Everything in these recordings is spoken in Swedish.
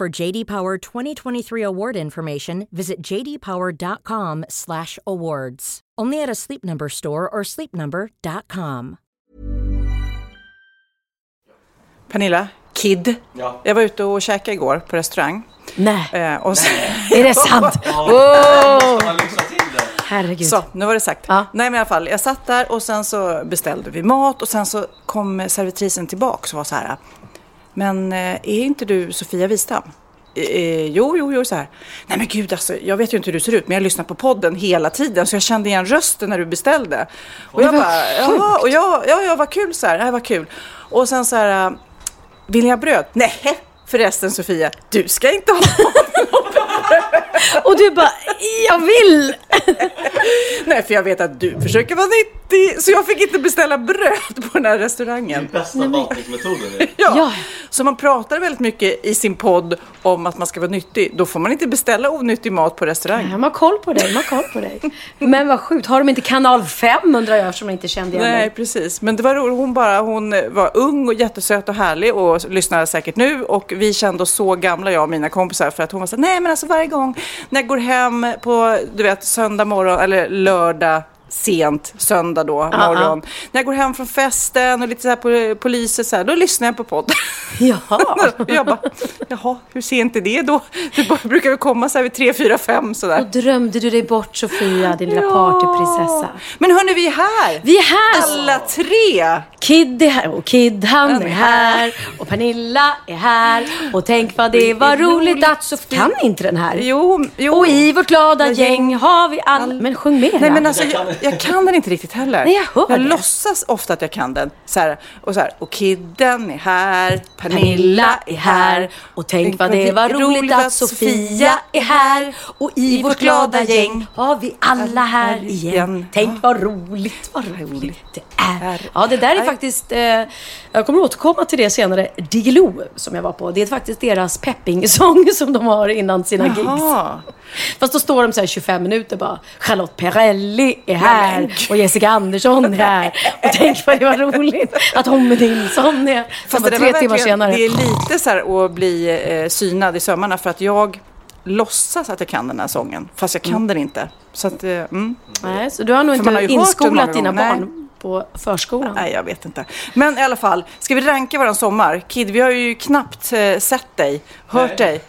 For JD Power 2023 award information, visit jdpower.com/awards. Only at a Sleep Number store or sleepnumber.com. Pernilla, Kid. Ja. Jag var ute och käkade igår på restaurang. Nej, Eh, och så, är det sant? Ja, det. herregud. så, nu var det sagt. Ja. Nej men i alla fall, jag satt där och sen så beställde vi mat och sen så kom servitrisen tillbaka och var så här. Men eh, är inte du Sofia Wistam? Eh, jo, jo, jo, så här. Nej men gud alltså, jag vet ju inte hur du ser ut, men jag lyssnar på podden hela tiden så jag kände igen rösten när du beställde. Och jag bara, ja, och jag, ja, ja, vad kul så här, det här var kul. Och sen så här, eh, vill ni ha bröd? Nej, förresten Sofia, du ska inte ha Och du bara, jag vill! Nej, för jag vet att du försöker vara nyttig, så jag fick inte beställa bröd på den här restaurangen. Bästa bakningsmetoden. är- Ja. Ja. Så man pratar väldigt mycket i sin podd om att man ska vara nyttig. Då får man inte beställa onyttig mat på restaurang. De har koll på dig, de har koll på dig. Men vad sjukt, har de inte kanal 5 undrar jag som inte kände igen Nej, dig? precis. Men det var roligt. Hon, bara, hon var ung och jättesöt och härlig och lyssnar säkert nu. Och vi kände oss så gamla, jag och mina kompisar, för att hon var så nej men alltså varje gång när jag går hem på, du vet, söndag morgon eller lördag sent söndag då, morgon. När jag går hem från festen och lite så här på poliser så här, då lyssnar jag på podden. Jaha. Jag bara, jaha, hur sent är det då? Det brukar väl komma så här vid tre, fyra, fem sådär. Och drömde du dig bort Sofia, din lilla partyprinsessa? Men hörni, vi är här! Vi är här! Alla tre! Kid är här och Kid han är här och Pernilla är här och tänk vad det var roligt att Sofia... Kan inte den här? Jo, jo. Och i vårt glada gäng har vi alla... Men sjung med Nej men alltså jag, jag kan den inte riktigt heller. Nej, jag hör jag det. låtsas ofta att jag kan den. Så här, och så här, och kidden är här, Pernilla är här och tänk vad det var roligt att Sofia är här och i vårt glada gäng har vi alla här igen. Tänk vad roligt, vad roligt det är. Ja, det där är faktiskt, eh, jag kommer återkomma till det senare, Diggiloo som jag var på. Det är faktiskt deras peppingsång som de har innan sina gigs. Jaha. Fast då står de så här 25 minuter bara. Charlotte Perrelli är här och Jessica Andersson är här. Och tänk vad det var roligt att Homme Nilsson är. Var det tre timmar senare. Det är lite så här att bli eh, synad i sömmarna för att jag låtsas att jag kan den här sången. Fast jag kan den inte. Så att, eh, mm. Nej, så du har nog För har inte många inskolat dina barn på förskolan. Nej, jag vet inte. Men i alla fall, ska vi ranka våran sommar? Kid, vi har ju knappt eh, sett dig, hört dig.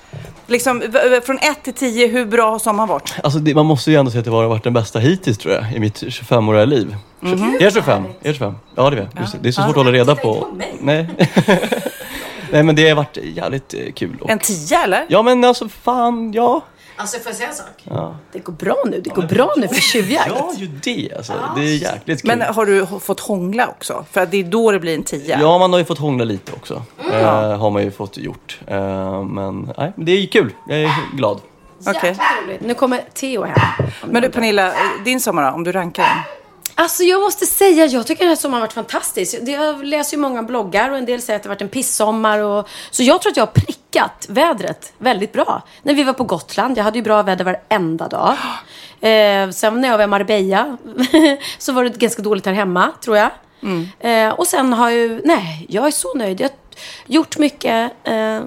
Liksom, från 1 till 10, hur bra har sommaren varit? Alltså det, man måste ju ändå säga att det har varit den bästa hittills tror jag, i mitt 25-åriga liv. Är jag 25? Är jag 25? Ja, det är det. Det är så svårt att hålla reda på. Nej. Nej, men det har varit jävligt eh, kul. Och... En 10 eller? Ja, men alltså fan, ja. Alltså får jag säga en sak? Det går bra nu. Det går bra nu för tjuvjakt. Ja, ju det alltså. Det är jäkligt kul. Men har du fått hångla också? För att det är då det blir en 10. Ja, man har ju fått hångla lite också. Eh, har man ju fått gjort. Eh, men nej, det är ju kul. Jag är glad. Okej. Roligt. Nu kommer Theo hem. Men du Pernilla, eh, din sommar då, om du rankar den? Alltså jag måste säga, jag tycker den här sommaren har varit fantastisk. Jag läser ju många bloggar och en del säger att det har varit en pissommar. Och... Så jag tror att jag har prickat vädret väldigt bra. När vi var på Gotland, jag hade ju bra väder varenda dag. Eh, sen när jag var i Marbella så var det ganska dåligt här hemma, tror jag. Eh, och sen har jag ju, nej, jag är så nöjd. Jag har gjort mycket. Eh,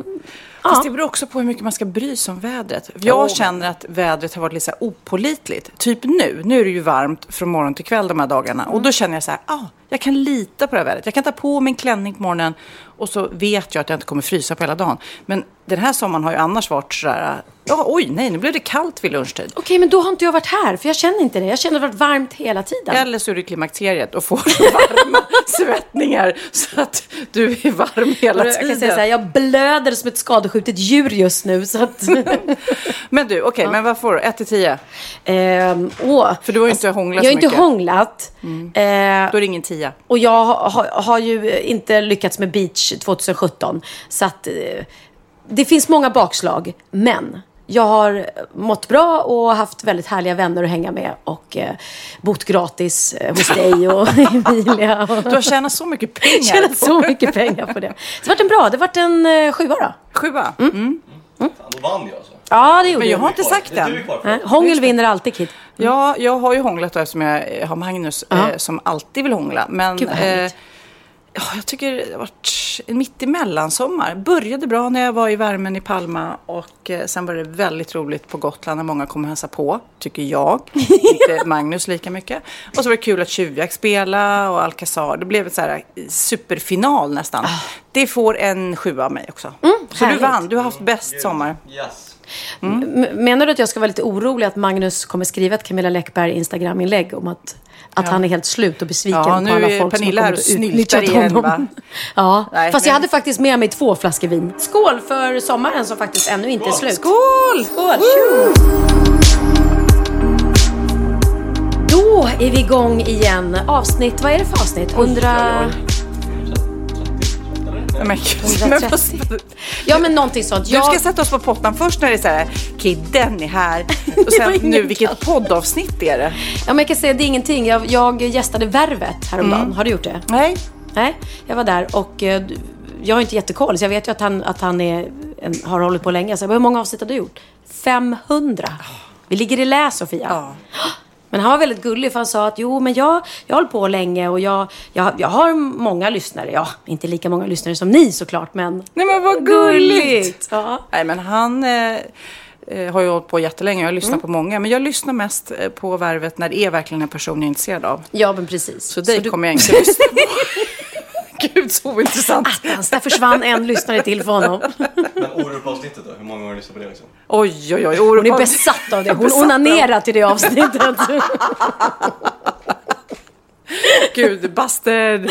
Fast ja. det beror också på hur mycket man ska bry sig om vädret. Jag känner att vädret har varit lite så här opålitligt. Typ nu. Nu är det ju varmt från morgon till kväll de här dagarna. Och då känner jag så här, ah, Jag kan lita på det här vädret. Jag kan ta på mig en klänning på morgonen och så vet jag att jag inte kommer frysa på hela dagen. Men den här sommaren har ju annars varit sådär, ja oj nej nu blev det kallt vid lunchtid. Okej, men då har inte jag varit här, för jag känner inte det. Jag känner att det har varit varmt hela tiden. Eller så är du i klimakteriet och får varma svettningar så att du är varm hela jag kan tiden. säga så här, jag blöder som ett skadeskjutet djur just nu. Så att, Men du, okej, men vad får du? 1 till 10? ehm, åh. För du har ju inte hånglat jag har så inte mycket. hånglat. Eh, Då är det ingen 10. och jag har, har, har ju inte lyckats med beach 2017. Så att eh, det finns många bakslag. Men jag har mått bra och haft väldigt härliga vänner att hänga med. Och eh, bott gratis eh, hos dig och Emilia. Och Du har tjänat så mycket pengar. tjänat på- så mycket pengar på det. Så det vart en bra. Det vart en eh, sjua då. Sjua. Mm. Fan, då vann jag alltså. Ja, det gjorde Men jag du. har inte sagt Det den. Nej, Hångel vinner alltid, Kid. Ja, jag har ju hånglat eftersom jag har Magnus eh, som alltid vill hångla. Men Gud, vad eh, jag tycker det har varit en mittemellan-sommar. Började bra när jag var i värmen i Palma och eh, sen var det väldigt roligt på Gotland när många kom och hälsa på, tycker jag. Inte Magnus lika mycket. Och så var det kul att Tjuvjakt spela och Alcazar. Det blev ett så här superfinal nästan. Det får en sjua av mig också. så du Ah. vann, du har haft bäst sommar. Yes. M- Menar du att jag ska vara lite orolig att Magnus kommer skriva ett Camilla Läckberg Instagram-inlägg om att, att han är helt slut och besviken Ja, på alla folk Pernilla som har kommit och utnyttjat igen, honom? va? Ja, Nej, fast jag men- hade faktiskt med mig två flaskor vin. Skål för sommaren som faktiskt ännu inte är slut. Skål! Skål! Då är vi igång igen. Avsnitt, vad är det för avsnitt? 100... Nej, Men, gud, men, 130. Ja, men någonting sånt. Du Jag- ska sätta oss på pottan först när det är så här, Kidden är här. Och sen ingen nu, vilket poddavsnitt är det? Ja, men jag kan säga det är ingenting. Jag, jag gästade Värvet häromdagen. Mm. Har du gjort det? Nej, Nej, jag var där och eh, du- jag har inte jättekoll. Så jag vet ju att han, att han är, en, har hållit på länge. Så jag bara, hur många avsnitt har du gjort? 500. Vi ligger i lä, Sofia. Ja. Men han var väldigt gullig för han sa att jo, men jag, jag har på länge och jag, jag, jag har många lyssnare. Ja, inte lika många lyssnare som ni såklart, men Nej men vad gulligt! Ja. Nej men han eh, eh, har ju hållit på jättelänge, jag har lyssnat Mm. på många. Men jag lyssnar mest eh, på Värvet när det är verkligen en person jag är intresserad av. ja, men precis. Så dig du- kommer jag inte lyssna på. Gud så ointressant. Attans, där försvann en lyssnare till för honom. Men Orup-avsnittet då? Hur många gånger har du lyssnat på det liksom? Oj oj oj. Hon är besatt av det. Hon onanerar till det avsnittet. Gud, bastard.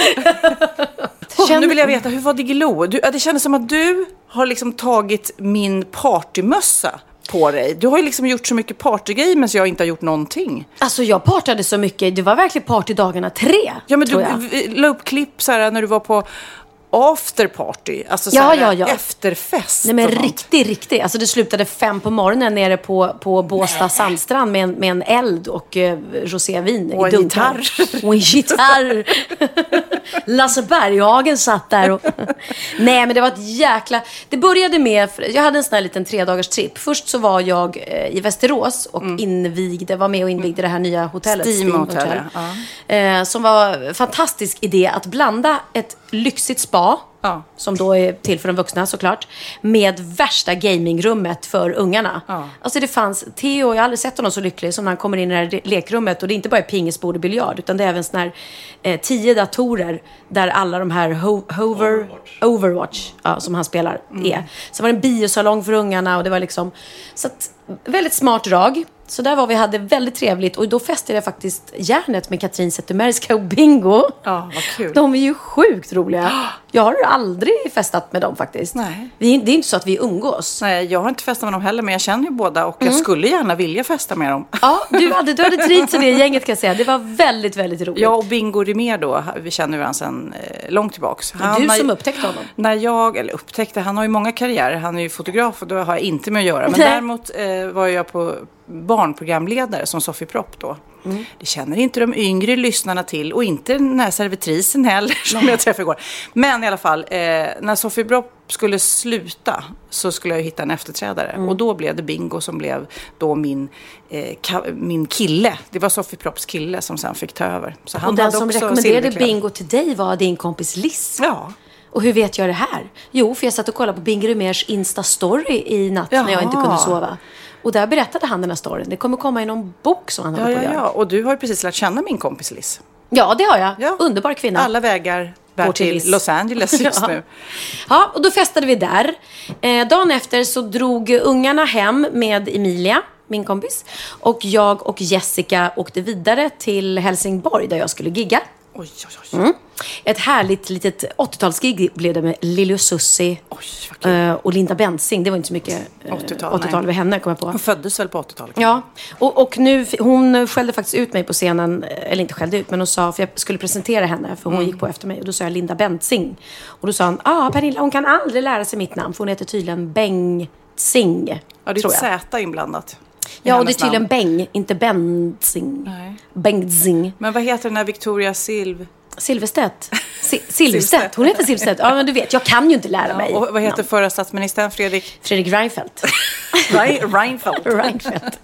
Känner- Nu vill jag veta, hur var Diggiloo? Du, det kändes som att du har liksom tagit min partymössa på dig. Du har ju liksom gjort så mycket partygrejer men jag inte har gjort någonting. Alltså jag partade så mycket. Det var verkligen partydagarna tre. Ja, men du jag. la upp klipp så här när du var på afterparty, alltså så Ja, ja, ja. efterfest. Nej men riktigt, riktigt. Alltså det slutade fem på morgonen nere på, på Båstad sandstrand med en, med en eld och eh, rosévin Och i en dunkar. gitarr. Och en gitarr. Lasse Berghagen satt där och... Nej men det var ett jäkla... Det började med... Jag hade en sån här liten tredagars tripp. Först så var jag eh, i Västerås och invigde, var med och invigde det här nya hotellet. Mm. Steam Hotel, Eh, som var en fantastisk idé att blanda ett lyxigt spa Ja. som då är till för de vuxna såklart, med värsta gamingrummet för ungarna. Ja. Alltså det fanns, Theo, jag har aldrig sett honom så lycklig som när han kommer in i det här lekrummet och det är inte bara pingisbord och biljard utan det är även sån här eh, tio datorer där alla de här ho- hover, Overwatch. Overwatch, ja, som han spelar är. Sen var det en biosalong för ungarna och det var liksom, så att, väldigt smart drag. Så där var vi, hade väldigt trevligt och då festade jag faktiskt järnet med Katrin Zetterbergska och Bingo. Ja, vad kul. De är ju sjukt roliga. Jag har aldrig festat med dem faktiskt. Nej. Vi, det är inte så att vi umgås. Nej, jag har inte festat med dem heller, men jag känner ju båda och Mm. jag skulle gärna vilja festa med dem. Ja, du hade, du hade trivts i det gänget kan jag säga. Det var väldigt, väldigt roligt. Jag och Bingo Rimér då, vi känner varandra sedan eh, långt tillbaks. är du som upptäckte honom. När jag, eller upptäckte, han har ju många karriärer. Han är ju fotograf och då har jag inte med att göra. Men Nej. däremot eh, var jag på barnprogramledare som Sofie Propp då. Mm. Det känner inte de yngre lyssnarna till och inte den här servitrisen heller som jag träffade igår. Men i alla fall, eh, när Sofie Propp skulle sluta så skulle jag hitta en efterträdare. Mm. Och då blev det Bingo som blev då min, eh, ka- min kille. Det var Sofie Propps kille som sen fick ta över. Så han Och den som rekommenderade. Bingo till dig var din kompis Liz. Ja. Och hur vet jag det här? Jo, för jag satt och kollade på Bingo Rimérs Insta-story i natt när jag inte Jaha. kunde sova. Och där berättade han den här storyn. Det kommer komma i någon bok som han Ja, håller på ja, att göra. ja. Och du har ju precis lärt känna min kompis Liz. Ja, det har jag. Ja. Underbar kvinna. Alla vägar bär till till. Los Angeles just Ja. nu. Ja, och då festade vi där. Eh, dagen efter så drog ungarna hem med Emilia, min kompis. Och jag och Jessica åkte vidare till Helsingborg där jag skulle gigga. Oj, oj, oj. Mm. Ett härligt litet 80-talsgig blev det med Lili och kul. eh, och Linda Bensing. Det var inte så mycket eh, 80-tal, 80-tal nej. vid henne, kom jag på. Hon föddes väl på 80-talet? Ja, och, och nu, hon skällde faktiskt ut mig på scenen, eller inte skällde ut, men hon sa, för jag skulle presentera henne, för hon gick på efter mig, och då sa jag Linda Bensing. Och då sa hon, ah Pernilla, hon kan aldrig lära sig mitt namn, för hon heter tydligen Bengtzing. Ja, det är ett. Z inblandat. Ja, och det är tydligen. Beng, inte Benzing. Nej. Bengtzing. Men vad heter den här Victoria Silv? Silverstedt. Si- Silverstedt. Hon heter Silverstedt. Ja, men du vet, jag kan ju inte lära mig. Och vad heter namn. förra statsministern? Fredrik Fredrik Reinfeldt. Rein- Reinfeldt. Reinfeldt.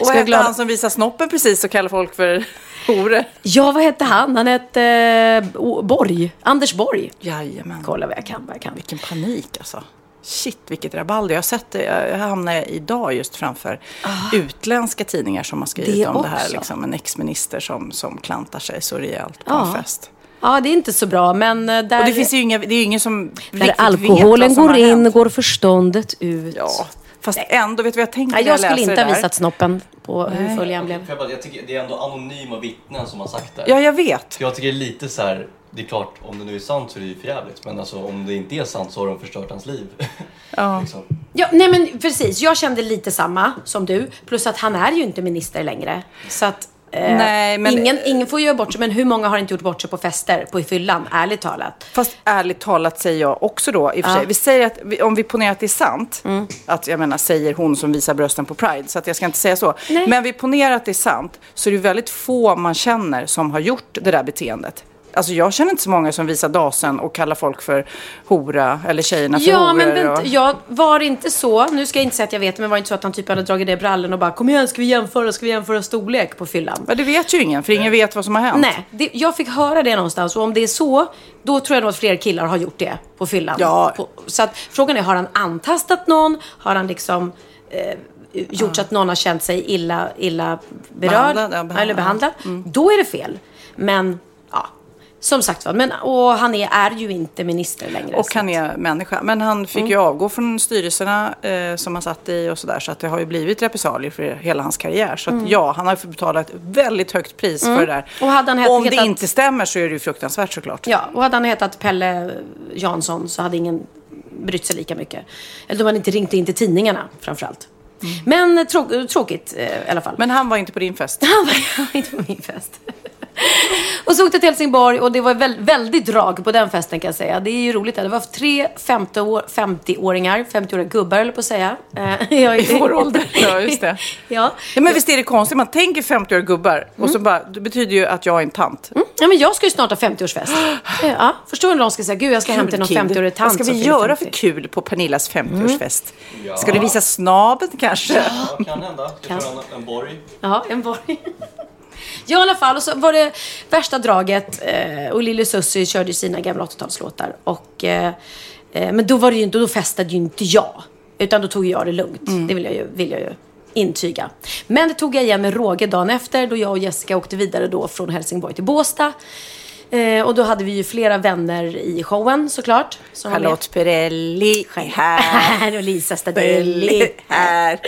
Och vad hette glad- han som visar snoppen precis och kallar folk för horor? Ja, vad hette han? Han hette eh, Borg. Anders Borg. Jajamän. Kolla vad jag kan, vad jag kan. Vilken panik alltså. Shit, vilket rabalder. Jag har sett det. Jag hamnade idag just framför utländska tidningar som har skrivit Det om det här. också. Liksom, en exminister som, som klantar sig så rejält på en Ja. fest. Ja, det är inte så bra, men eh, där, Och det finns ju inga, det är ingen som där alkoholen går in går förståndet ut. Ja, fast ändå, vet du vad jag tänker Nej, när jag skulle inte ha visat snoppen på hur full jag blev. Jag, jag tycker det är ändå anonyma vittnen som har sagt det. Ja, jag vet. Jag tycker det är lite så här, det är klart om det nu är sant så är det ju förjävligt. Men alltså om det inte är sant så har de förstört hans liv. Ja. liksom. Ja, nej men precis. Jag kände lite samma som du. Plus att han är ju inte minister längre. Så att eh, Nej, men- ingen, ingen får göra bort sig. Men hur många har inte gjort bort sig på fester, på fyllan, ärligt talat? Fast ärligt talat säger jag också då, i och för sig. Vi säger att, om vi ponerar att det är sant, Mm. att jag menar säger hon som visar brösten på Pride, så att jag ska inte säga så. Nej. Men vi ponerar att det är sant, så är det väldigt få man känner som har gjort det där beteendet. Alltså jag känner inte så många som visar dasen och kallar folk för hora, eller tjejerna för Ja, horor. men vänta, och... jag var det inte så. Nu ska jag inte säga att jag vet, men var det inte så att han typ hade dragit ner brallen och bara kom igen, ska vi jämföra, ska vi jämföra storlek på fyllan? Men det vet ju ingen, för ingen vet vad som har hänt. Nej, det, jag fick höra det någonstans och om det är så, då tror jag nog att fler killar har gjort det på fyllan. Ja. På, så att frågan är, har han antastat någon? Har han liksom eh, gjort så att någon har känt sig illa, illa berörd? Behandlad, ja, behandlad. Mm. Eller behandlad? Då är det fel. Men, ja. Som sagt var, men, och han är, är ju inte minister längre. Och han är människa. Men han fick Mm. ju avgå från styrelserna eh, som han satt i och sådär. Så att det har ju blivit repressalier för hela hans karriär. Så att Mm. ja, han har ju fått betala ett väldigt högt pris för det där. Och hade han het- Om det hetat- inte stämmer så är det ju fruktansvärt såklart. Ja, och hade han hetat Pelle Jansson så hade ingen brytt sig lika mycket. Eller de hade inte ringt in till tidningarna framförallt. Men eh, trå- tråkigt eh, i alla fall. Men han var inte på din fest. Han var han var inte på min fest. och så åkte jag till Helsingborg och det var väl, väldigt drag på den festen kan jag säga. Det är ju roligt. Det var tre 50-år 50-åringar, 50-åriga gubbar eller på att säga. Eh, jag är- I vår ålder. Ja, just det. ja. Ja, men visst är det konstigt, man tänker 50-åriga gubbar och så bara, det betyder ju att jag är en tant. ja, men jag ska ju snart ha 50-årsfest. Ja, förstår du när de ska säga, gud jag ska hem till någon Kul, kid. 50-årig tant Vad ska vi göra 50." för kul på Pernillas 50-årsfest? Ska du visa snabeln kanske? Ja, kan hända. Ska jag köra en, en borg? Ja, en borg. Ja, i alla fall. Och så var det värsta draget. Eh, och Lille Susie körde sina gamla 80-talslåtar. Och, eh, eh, men då, var det ju inte, då festade ju inte jag. Utan då tog jag det lugnt. Det vill jag, ju, vill jag ju intyga. Men det tog jag igen med råge dagen efter. Då jag och Jessica åkte vidare då från Helsingborg till Båstad. Eh, och då hade vi ju flera vänner i showen såklart. som. Charlotte Perrelli är här. Här och Lisa Stadelli här.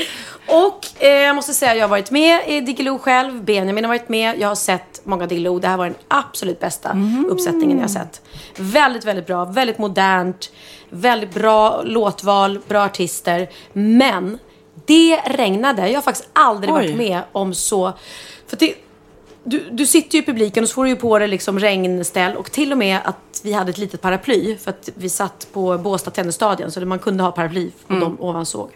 och eh, jag måste säga, jag har varit med i Diggiloo själv. Benjamin har varit med. Jag har sett många Diggiloo. Det här var den absolut bästa uppsättningen jag har sett. Väldigt, väldigt bra. Väldigt modernt. Väldigt bra låtval, bra artister. Men det regnade. Jag har faktiskt aldrig Oj. varit med om så... För det, du, du sitter ju i publiken och så får du ju på dig liksom regnställ och till och med att vi hade ett litet paraply för att vi satt på Båstad tennisstadion så man kunde ha paraply och de ovansåg.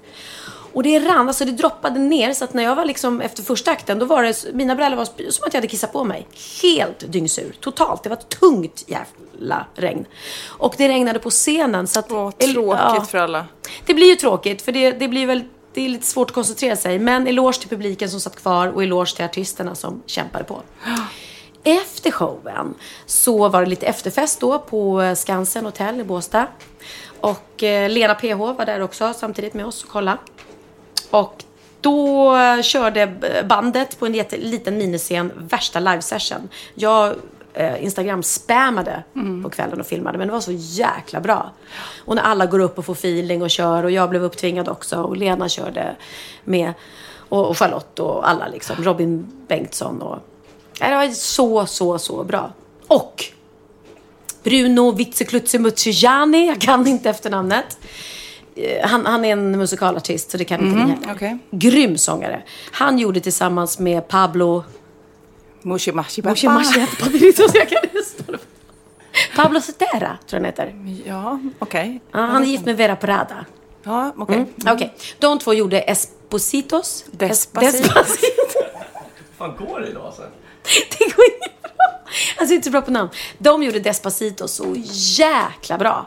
Och det rann, alltså det droppade ner så att när jag var liksom efter första akten då var det, mina brallor var som att jag hade kissat på mig. Helt dyngsur, totalt. Det var ett tungt jävla regn. Och det regnade på scenen så att... Åh, tråkigt ja. för alla. Det blir ju tråkigt för det, det blir väl det är lite svårt att koncentrera sig. Men eloge till publiken som satt kvar och eloge till artisterna som kämpade på. Efter showen så var det lite efterfest då på eh, Skansen hotell i Båstad. Och eh, Lena PH var där också samtidigt med oss och kolla. Och då eh, körde bandet på en liten miniscen värsta livesession. Jag eh, Instagram-spammade på kvällen och filmade. Men det var så jäkla bra. Och när alla går upp och får feeling och kör. Och jag blev upptvingad också. Och Lena körde med. Och, och Charlotte och alla liksom. Robin Bengtsson och... Ja, det var så, så, så bra. Och Bruno Vitseklutsimutsiani, jag kan inte efternamnet. Eh, Han, han är en musikalartist, så det kan inte ni heller. okej. Grym sångare. Han gjorde tillsammans med Pablo... Mushi mashi Mushi Mashi Papirito, så jag kan det stå det. Pablo Cetera, tror jag han heter. Ja, okej. Ja, han är gift med Vera Parada. Ja, okej. Mm. Okej, de två gjorde Espositos. Despacito. Es- Despacito. fan går det idag alltså? Det går inget bra. Han är inte så bra på namn. De gjorde Despacito så jäkla bra.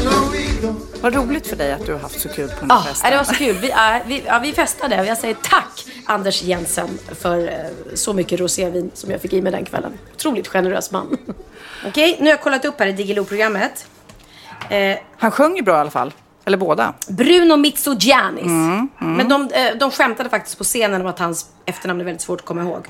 Vad roligt för dig att du har haft så kul på den här Ja, festen. det var så kul. Vi, ja, vi, ja, vi festade och jag säger tack Anders Jensen för eh, så mycket rosévin som jag fick i mig den kvällen. Otroligt generös man. Okej, nu har jag kollat upp här i Diggiloo-programmet. Eh, Han sjöng ju bra i alla fall. Eller båda. Bruno Mitsogiannis. Men de, eh, de skämtade faktiskt på scenen om att hans efternamn är väldigt svårt att komma ihåg.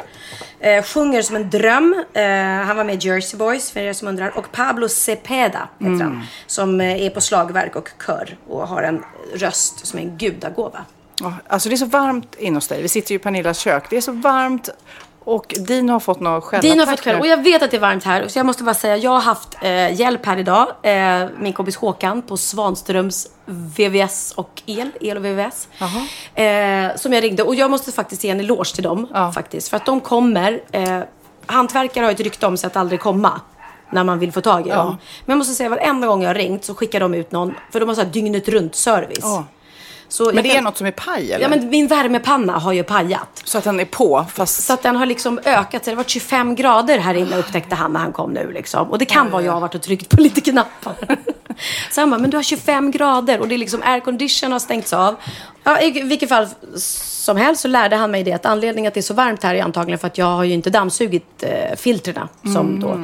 Eh, sjunger som en dröm. Eh, han var med i Jersey Boys, för er som undrar. Och Pablo Cepeda heter han. Som eh, är på slagverk och kör och har en röst som är en gudagåva. Alltså det är så varmt inne hos dig. Vi sitter ju i Pernillas kök. Det är så varmt. Och Dino har fått något självattack Dino har fått själv. Och jag vet att det är varmt här. Så jag måste bara säga, jag har haft eh, hjälp här idag. Eh, min kompis Håkan på Svanströms VVS och el. El och VVS. Eh, som jag ringde. Och jag måste faktiskt ge en eloge till dem. Ja. Faktiskt. För att de kommer. Eh, hantverkare har ju ett rykte om sig att aldrig komma. När man vill få tag i dem. Men jag måste säga, varenda gång jag har ringt så skickar de ut någon. För de har så här dygnet runt service. Ja. Så Men det kan- är något som är paj eller? Ja men min värmepanna har ju pajat. Så att den är på fast... Så att den har liksom ökat. Så det varit 25 grader här inne upptäckte han när han kom nu. Liksom. Och det kan vara jag har varit och tryckt på lite knappar. Så han bara, men du har 25 grader och det är liksom aircondition har stängts av. Ja, I vilket fall som helst så lärde han mig det att anledningen att det är så varmt här är antagligen för att jag har ju inte dammsugit eh, filtrerna. Som då,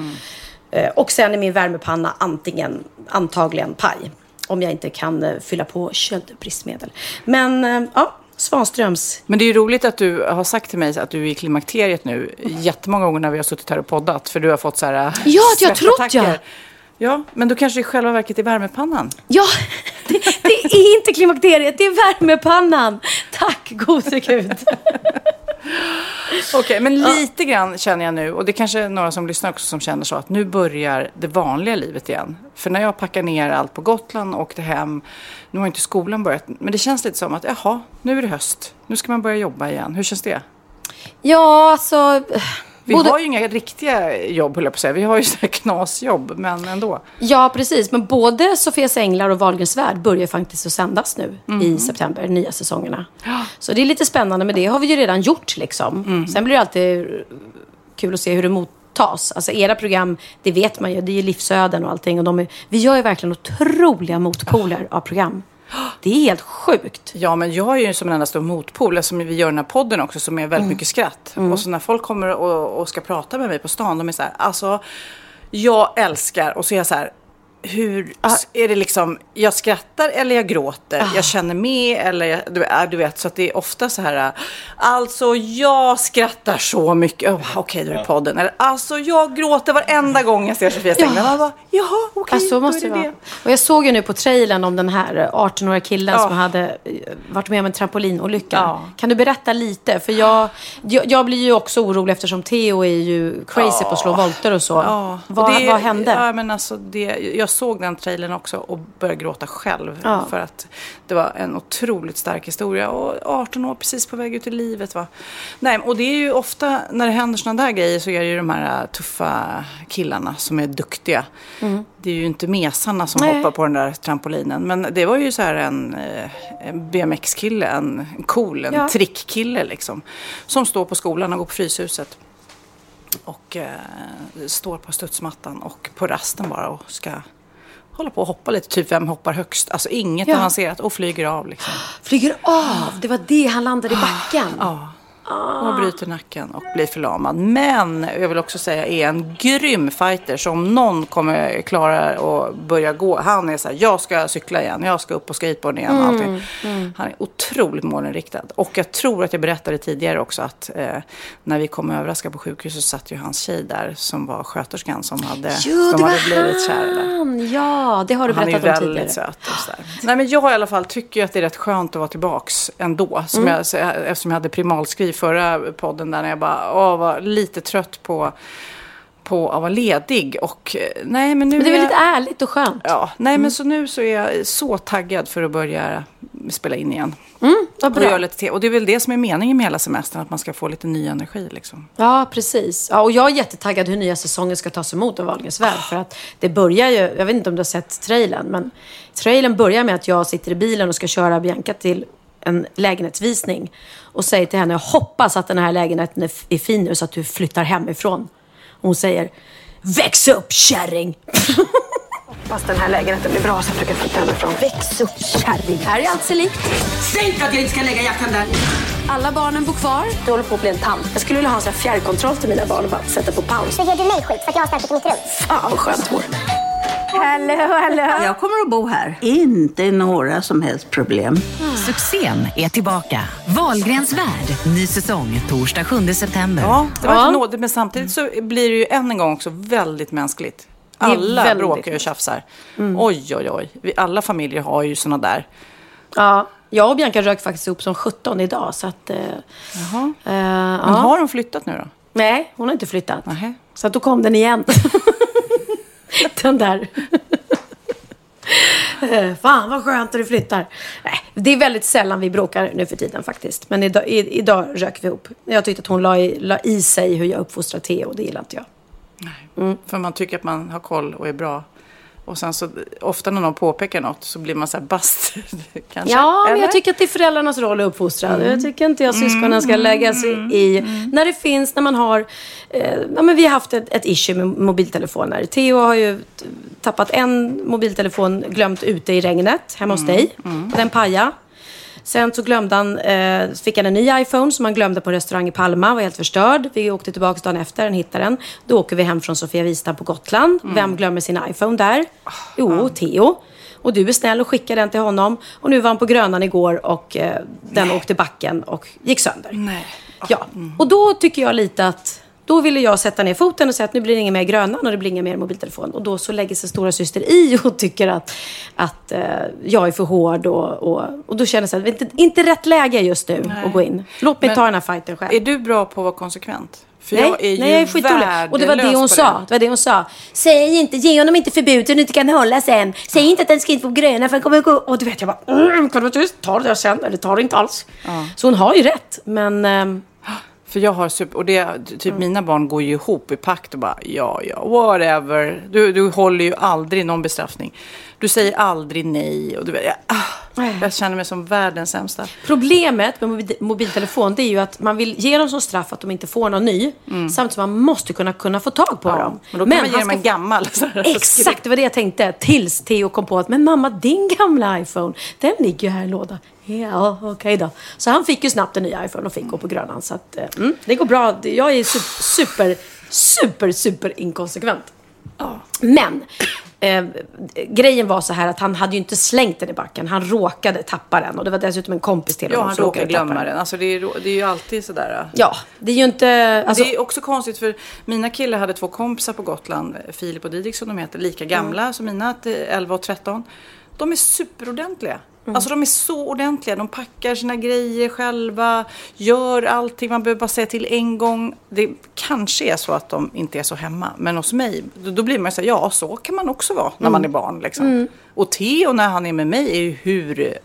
eh, och sen är min värmepanna antingen, antagligen paj. Om jag inte kan eh, fylla på köldbristmedel. Men eh, ja, Svanströms Men det är ju roligt att du har sagt till mig att du är i klimakteriet nu jättemånga gånger när vi har suttit här och poddat. För du har fått så här Ja, att jag trott, svettattacker. Ja, men då kanske det i själva verket är värmepannan. Ja, det, det är inte klimakteriet, det är värmepannan. Tack gode gud. Okej, men lite grann känner jag nu, och det kanske är några som lyssnar också som känner så, att nu börjar det vanliga livet igen. För när jag packar ner allt på Gotland och åkte hem, nu har inte skolan börjat, men det känns lite som att jaha, nu är det höst, nu ska man börja jobba igen. Hur känns det? Ja, alltså... Vi både- har ju inga riktiga jobb, höll jag på att säga. Vi har ju sådana knasjobb, men ändå. Ja, precis. Men både Sofias Änglar och Wahlgrens värld börjar faktiskt att sändas nu i september, nya säsongerna. Så det är lite spännande, men det har vi ju redan gjort liksom. Sen blir det alltid kul att se hur det mottas. Alltså era program, det vet man ju, det är ju livsöden och allting. Och de är, vi gör ju verkligen otroliga motpoler av program. Det är helt sjukt. Ja, men jag är ju som en enda stor motpol, som vi gör den här podden också, som är väldigt mycket skratt. Och så när folk kommer och, och ska prata med mig på stan, de är så här, alltså, jag älskar, och så är jag så här, hur, är det liksom, jag skrattar eller jag gråter, jag känner med eller jag, du, äh, du vet, så att det är ofta så här, alltså jag skrattar så mycket, oh, okej då är podden, eller alltså jag gråter varenda gång jag ser Sofia Stenberg, man bara, jaha okej, Ja, så då måste är det det. Och jag såg ju nu på trailern om den här eh, 18-åriga killen Ja. som hade varit med om en trampolinolycka. Ja. Kan du berätta lite? För jag, jag, jag blir ju också orolig eftersom Theo är ju crazy på att slå volter och så. Ja, vad, det- vad hände? Ja, men alltså det, jag såg den trailern också och började gråta själv. Ja. För att det var en otroligt stark historia. Och 18 år, precis på väg ut i livet. Va? Nej, och det är ju ofta när det händer sådana där grejer så är det ju de här äh, tuffa killarna som är duktiga. Det är ju inte mesarna som Mm. Nej. hoppar på den där trampolinen. Men det var ju så här en, eh, en BMX-kille, en, en cool, en Ja. trickkille liksom. Som står på skolan och går på Fryshuset. Och eh, står på studsmattan och på rasten bara och ska hålla på och hoppa lite. Typ vem hoppar högst? Alltså inget Ja. avancerat och flyger av liksom. Flyger av. Det var det han landade i backen. Ja. Och bryter nacken och blir förlamad. Men jag vill också säga är en grym fighter. Så om någon kommer klara att börja gå. Han är så här, jag ska cykla igen. Jag ska upp på skateboard igen. och allting. Han är otroligt målinriktad. Och jag tror att jag berättade tidigare också att eh, när vi kom överraska på sjukhuset så satt ju hans tjej där. Som var sköterskan som hade, Jo, som hade blivit kär där. han. Ja, det har du Han är ju berättat om väldigt tidigare. söt. Och så där. Nej, men jag i alla fall tycker att det är rätt skönt att vara tillbaks ändå. Som Mm. jag- eftersom jag hade primalskriv förra podden där när jag bara åh, var lite trött på, på att vara ledig. Och eh, nej, men nu Men det är väl lite ärligt och skönt. Ja, nej Mm. men så nu så är jag så taggad för att börja spela in igen. Vad Och, göra bra. lite te- och det är väl det som är meningen med hela semestern, att man ska få lite ny energi liksom. Ja, precis. Ja, och jag är jättetaggad hur nya säsongen ska tas emot av Wahlgrens värld. För att det börjar ju, jag vet inte om du har sett trailern, men trailern börjar med att jag sitter i bilen och ska köra Bianca till en lägenhetsvisning. Och säger till henne, jag hoppas att den här lägenheten är, är fin nu så att du flyttar hemifrån. Och hon säger, väx upp kärring! Hoppas den här lägenheten blir bra så att du kan flytta hemifrån. Väx upp kärring! Här är allt sig likt. Säg inte att jag inte ska lägga jackan där. Alla barnen bor kvar. Det håller på att bli en tant. Jag skulle vilja ha en sån här fjärrkontroll till mina barn och bara sätta på paus. Så ger du mig skit för att jag har startat mitt rum? Fan vad skönt vore. Hallå, hallå. Jag kommer att bo här. Inte några som helst problem. Succén är tillbaka. Wahlgrens värld. Ny säsong torsdag 7 september. Ja, det var Ja. inte nådigt, men samtidigt så blir det ju än en gång också väldigt mänskligt. Alla väldigt bråkar och tjafsar. Oj, oj, oj. Vi, alla familjer har ju såna där. Ja, jag och Bianca rök faktiskt ihop som 17 idag. Så att, eh, Jaha. eh, Men ja. har de flyttat nu då? Nej, hon har inte flyttat. Nähä. Så att då kom den igen. den där. Eh, fan vad skönt att du flyttar. Nej, det är väldigt sällan vi bråkar nu för tiden faktiskt. Men idag, i, idag rök vi ihop. Jag tyckte att hon la i, la i sig hur jag uppfostrar Theo och det gillar inte jag. För man tycker att man har koll och är bra. Och sen så ofta när någon påpekar något så blir man så här bast. Kanske. Ja, men Eller? jag tycker att det är föräldrarnas roll att uppfostra. Jag tycker inte att syskonen ska lägga sig i. När det finns, när man har... Eh, ja, men vi har haft ett, ett issue med mobiltelefoner. Theo har ju tappat en mobiltelefon glömt ute i regnet hemma hos dig. Den paja. Sen så glömde han, eh, fick han en ny iPhone som han glömde på en restaurang i Palma, var helt förstörd. Vi åkte tillbaka dagen efter, han hittade den. Då åker vi hem från Sofia Wistam på Gotland. Vem glömmer sin iPhone där? Jo, Theo. Och du är snäll och skickar den till honom. Och nu var han på Grönan igår och eh, den åkte backen och gick sönder. Nej. Ja, och då tycker jag lite att då ville jag sätta ner foten och säga att nu blir det ingen mer Grönan och det blir ingen mer mobiltelefon. Och då så lägger sig stora syster i och tycker att, att eh, jag är för hård och, och, och då känner jag här, det inte, inte rätt läge just nu att gå in. Låt mig Men ta den här fighten själv. Är du bra på att vara konsekvent? För Nej, jag är nej, jag är skitdålig. Och det var det hon sa. Det var det hon sa. Säg inte, ge honom inte förbud så du inte kan hålla sen. Säg inte att den ska in på gröna för han kommer gå... Och du vet, jag bara, mm, kan du inte ta det där sen? Eller ta det inte alls. Så hon har ju rätt. Men ehm, För jag har super, och det, typ Mm. mina barn går ju ihop i pakt och bara ja, ja, whatever. Du, du håller ju aldrig någon bestraffning. Du säger aldrig nej och du jag, ah, jag känner mig som världens sämsta. Problemet med mobil- mobiltelefon det är ju att man vill ge dem som straff att de inte får någon ny. Samtidigt som man måste kunna, kunna få tag på dem. Men då kan man ge dem en gammal. Exakt, det var det jag tänkte. Tills Theo kom på att, men mamma, din gamla iPhone, den ligger ju här i lådan. Ja, okej då. Så han fick ju snabbt en ny iPhone och fick gå på Grönan. Så att, eh, mm, det går bra. Jag är su- super, super, super inkonsekvent. Men eh, grejen var så här att han hade ju inte slängt den i backen. Han råkade tappa den. Och det var dessutom en kompis till Ja, honom han som råkade tappa glömma den. den. Alltså det, är, det är ju alltid sådär. Ja, det är ju inte... Alltså, det är också konstigt för mina killar hade två kompisar på Gotland, Filip och Didrik som de heter, lika gamla Mm. som mina, att, eh, 11 och 13. De är superordentliga. Mm. Alltså de är så ordentliga. De packar sina grejer själva, gör allting. Man behöver bara säga till en gång. Det kanske är så att de inte är så hemma. Men hos mig, då, blir man ju så här, ja så kan man också vara när Mm. man är barn. Liksom. Och Theo när han är med mig är ju hur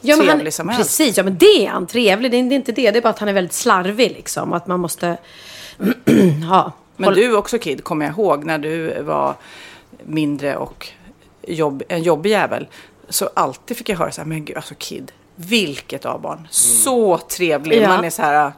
Ja, men trevlig han, som helst. Precis, ja men det är han trevlig. Det är, det är inte det. Det är bara att han är väldigt slarvig liksom. Att man måste... ja. Men du också Kid, kommer jag ihåg när du var mindre och jobb, en jobbig jävel. Så alltid fick jag höra så här, men gud alltså Kid, vilket A-barn. Så trevlig. Ja. Man är så här,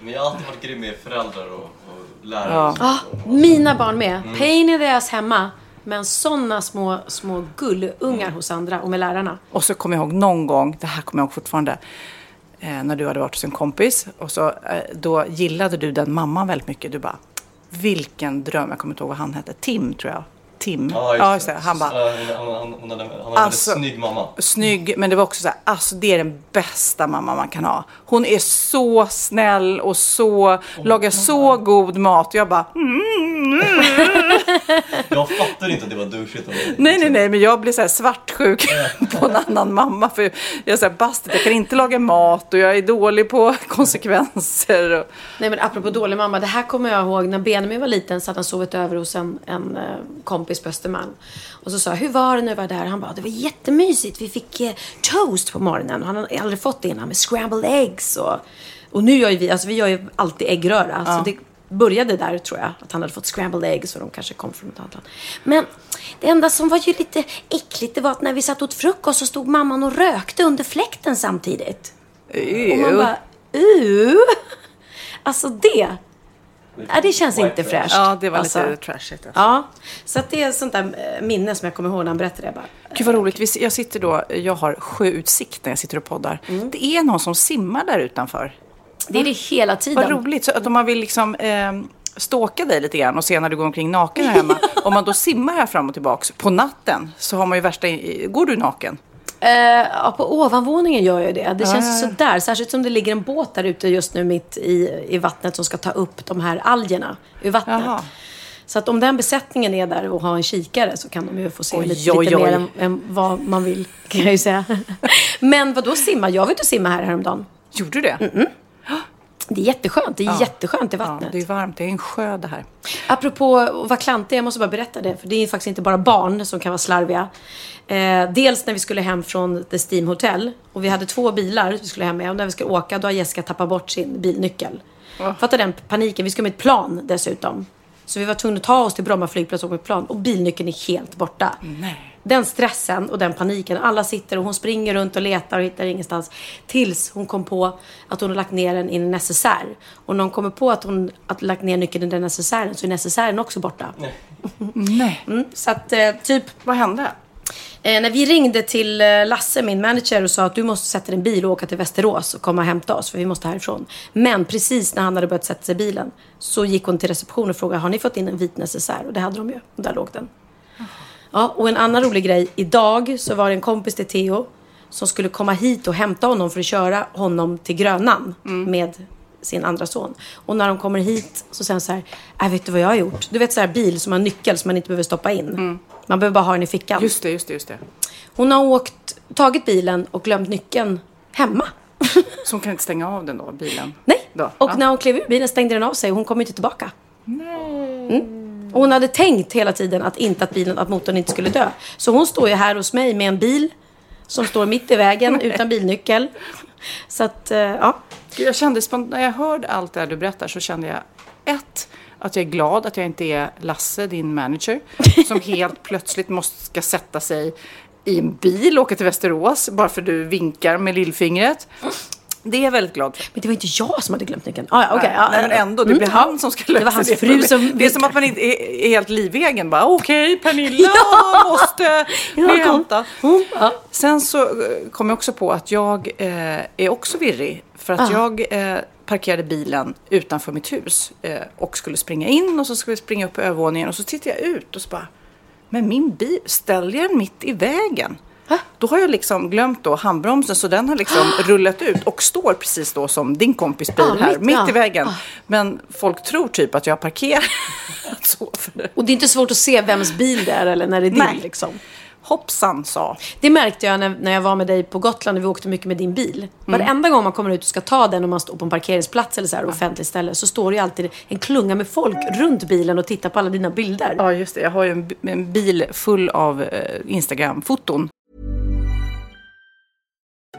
Men jag har alltid varit grym med föräldrar och, och Ja. Ah, mina barn med. Pain in the ass hemma. Men sådana små, små gullungar hos andra och med lärarna. Och så kommer jag ihåg någon gång, det här kommer jag ihåg fortfarande, eh, när du hade varit hos en kompis. Och så, eh, då gillade du den mamman väldigt mycket. Du bara, vilken dröm. Jag kommer inte ihåg vad han hette. Tim tror jag. Tim. Ja, just det. Han bara, hade, han hade en Alltså- väldigt snygg mamma. snygg, men det var också så här, alltså det är den bästa mamma man kan ha. Hon är så snäll och så, lagar så god mat. Jag bara, mm, Jag fattade inte att det var douchigt av dig. nej, nej, nej, men jag blir så här svartsjuk på en annan mamma. För jag är så här, bastet, jag kan inte laga mat och jag är dålig på konsekvenser. Och, Nej men apropå dålig mamma, det här kommer jag ihåg när Benjamin var liten så hade han sovit över hos en, en eh, kompis på Östermalm. Och så sa jag, hur var det när du var där? Han bara, det var jättemysigt. Vi fick eh, toast på morgonen. Och han hade aldrig fått det innan med scrambled eggs. Och, och nu gör ju vi, alltså vi gör ju alltid äggröra. Så det började där tror jag, att han hade fått scrambled eggs och de kanske kom från ett annat land. Men det enda som var ju lite äckligt, det var att när vi satt åt frukost så stod mamman och rökte under fläkten samtidigt. Och man bara, uh. Alltså det. Ja, det känns inte fräscht. ja, det var alltså, lite trashigt. Alltså. Ja, så att det är sånt där eh, minne som jag kommer ihåg när han berättade det. Bara, Gud vad roligt. Jag sitter då, jag har sjöutsikt när jag sitter och poddar. Det är någon som simmar där utanför. Det är det hela tiden. Vad roligt. Så att om man vill liksom eh, ståka dig lite grann och se när du går omkring naken här hemma. om man då simmar här fram och tillbaks på natten så har man ju värsta... Går du naken? Eh, ja, på ovanvåningen gör jag det. Det känns sådär. Särskilt som det ligger en båt där ute just nu mitt i, i vattnet som ska ta upp de här algerna ur vattnet. Jaha. Så att om den besättningen är där och har en kikare så kan de ju få se Oj, lite, oj, lite oj. mer än, än vad man vill, kan jag ju säga. Men vad då simma? Jag var ute och simma här häromdagen. Gjorde du det? Mm, Det är jätteskönt. Det är Ja. jätteskönt i Ja, vattnet. det är varmt. Det är en sjö det här. Apropå att vara klantig, jag måste bara berätta det. För det är faktiskt inte bara barn som kan vara slarviga. Eh, dels när vi skulle hem från The Steam Hotel. Och vi hade två bilar vi skulle hem med. Och när vi skulle åka, då har Jessica tappat bort sin bilnyckel. Fattar den paniken? Vi ska med ett plan dessutom. Så vi var tvungna att ta oss till Bromma flygplats och åka med ett plan. Och bilnyckeln är helt borta. Den stressen och den paniken. Alla sitter och hon springer runt och letar och hittar ingenstans. Tills hon kom på att hon har lagt ner den i en necessär. Och när hon kommer på att hon har lagt ner nyckeln i den necessären så är necessären också borta. Nej. Mm, så att eh, typ Vad hände? Eh, när vi ringde till eh, Lasse, min manager, och sa att du måste sätta din bil och åka till Västerås och komma och hämta oss för vi måste härifrån. Men precis när han hade börjat sätta sig i bilen så gick hon till receptionen och frågade har ni fått in en vit necessär? Och det hade de ju. Och där låg den. Ja, och en annan rolig grej. Idag så var det en kompis till Theo som skulle komma hit och hämta honom för att köra honom till Grönan med sin andra son. Och när de kommer hit så säger han så här, äh, vet du vad jag har gjort? Du vet så här bil som har nyckel som man inte behöver stoppa in. Man behöver bara ha den i fickan. Just det, just det, just det. Hon har åkt, tagit bilen och glömt nyckeln hemma. Så hon kan inte stänga av den då, bilen? Nej. Då. Och Ja. när hon klev ur bilen stängde den av sig och hon kom inte tillbaka. Mm. Och hon hade tänkt hela tiden att inte att bilen, att motorn inte skulle dö. Så hon står ju här hos mig med en bil som står mitt i vägen utan bilnyckel. Så att, eh, ja. Jag kände när jag hörde allt det här du berättar så kände jag ett, att jag är glad att jag inte är Lasse, din manager, som helt plötsligt måste ska sätta sig i en bil och åka till Västerås bara för du vinkar med lillfingret. Det är jag väldigt glad för. Men det var inte jag som hade glömt nyckeln. Ah, ja, ja, Nej, men ändå, det mm, blir ja. han som ska lösa Det var hans det fru som... Det är som att man inte är, är helt livegen. Bara okej, Pernilla måste bli kom. hämtad. Mm, ja. Sen så eh, kom jag också på att jag eh, är också virrig. För att jag eh, parkerade bilen utanför mitt hus eh, och skulle springa in och så skulle jag springa upp på övervåningen och så tittar jag ut och så bara, men min bil, ställer jag den mitt i vägen? Då har jag liksom glömt då handbromsen så den har liksom rullat ut och står precis då som din kompis bil Ja, här, mitt- mitt i vägen. Men folk tror typ att jag har parkerat så. För Och det är inte svårt att se vems bil det är eller när det är din. Nej. Liksom. hoppsan sa. Det märkte jag när, när jag var med dig på Gotland och vi åkte mycket med din bil. Varenda gång man kommer ut och ska ta den och man står på en parkeringsplats eller så här, offentligt ställe så står det ju alltid en klunga med folk runt bilen och tittar på alla dina bilder. Ja, just det. Jag har ju en, en bil full av eh, Instagram-foton.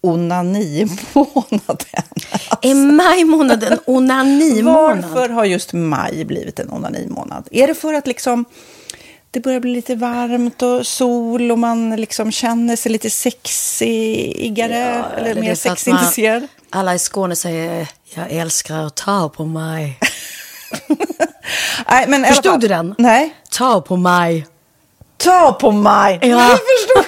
onanimånaden. Är maj månad en onanimånad? Varför har just maj blivit en onanimånad? Är det för att liksom det börjar bli lite varmt och sol och man liksom känner sig lite sexigare Ja, eller mer sexintresserad? Alla i Skåne säger jag älskar att ta på mig. Nej, men Förstod du den? Nej. Ta på mig. Ta på mig! Ja. Jag förstår.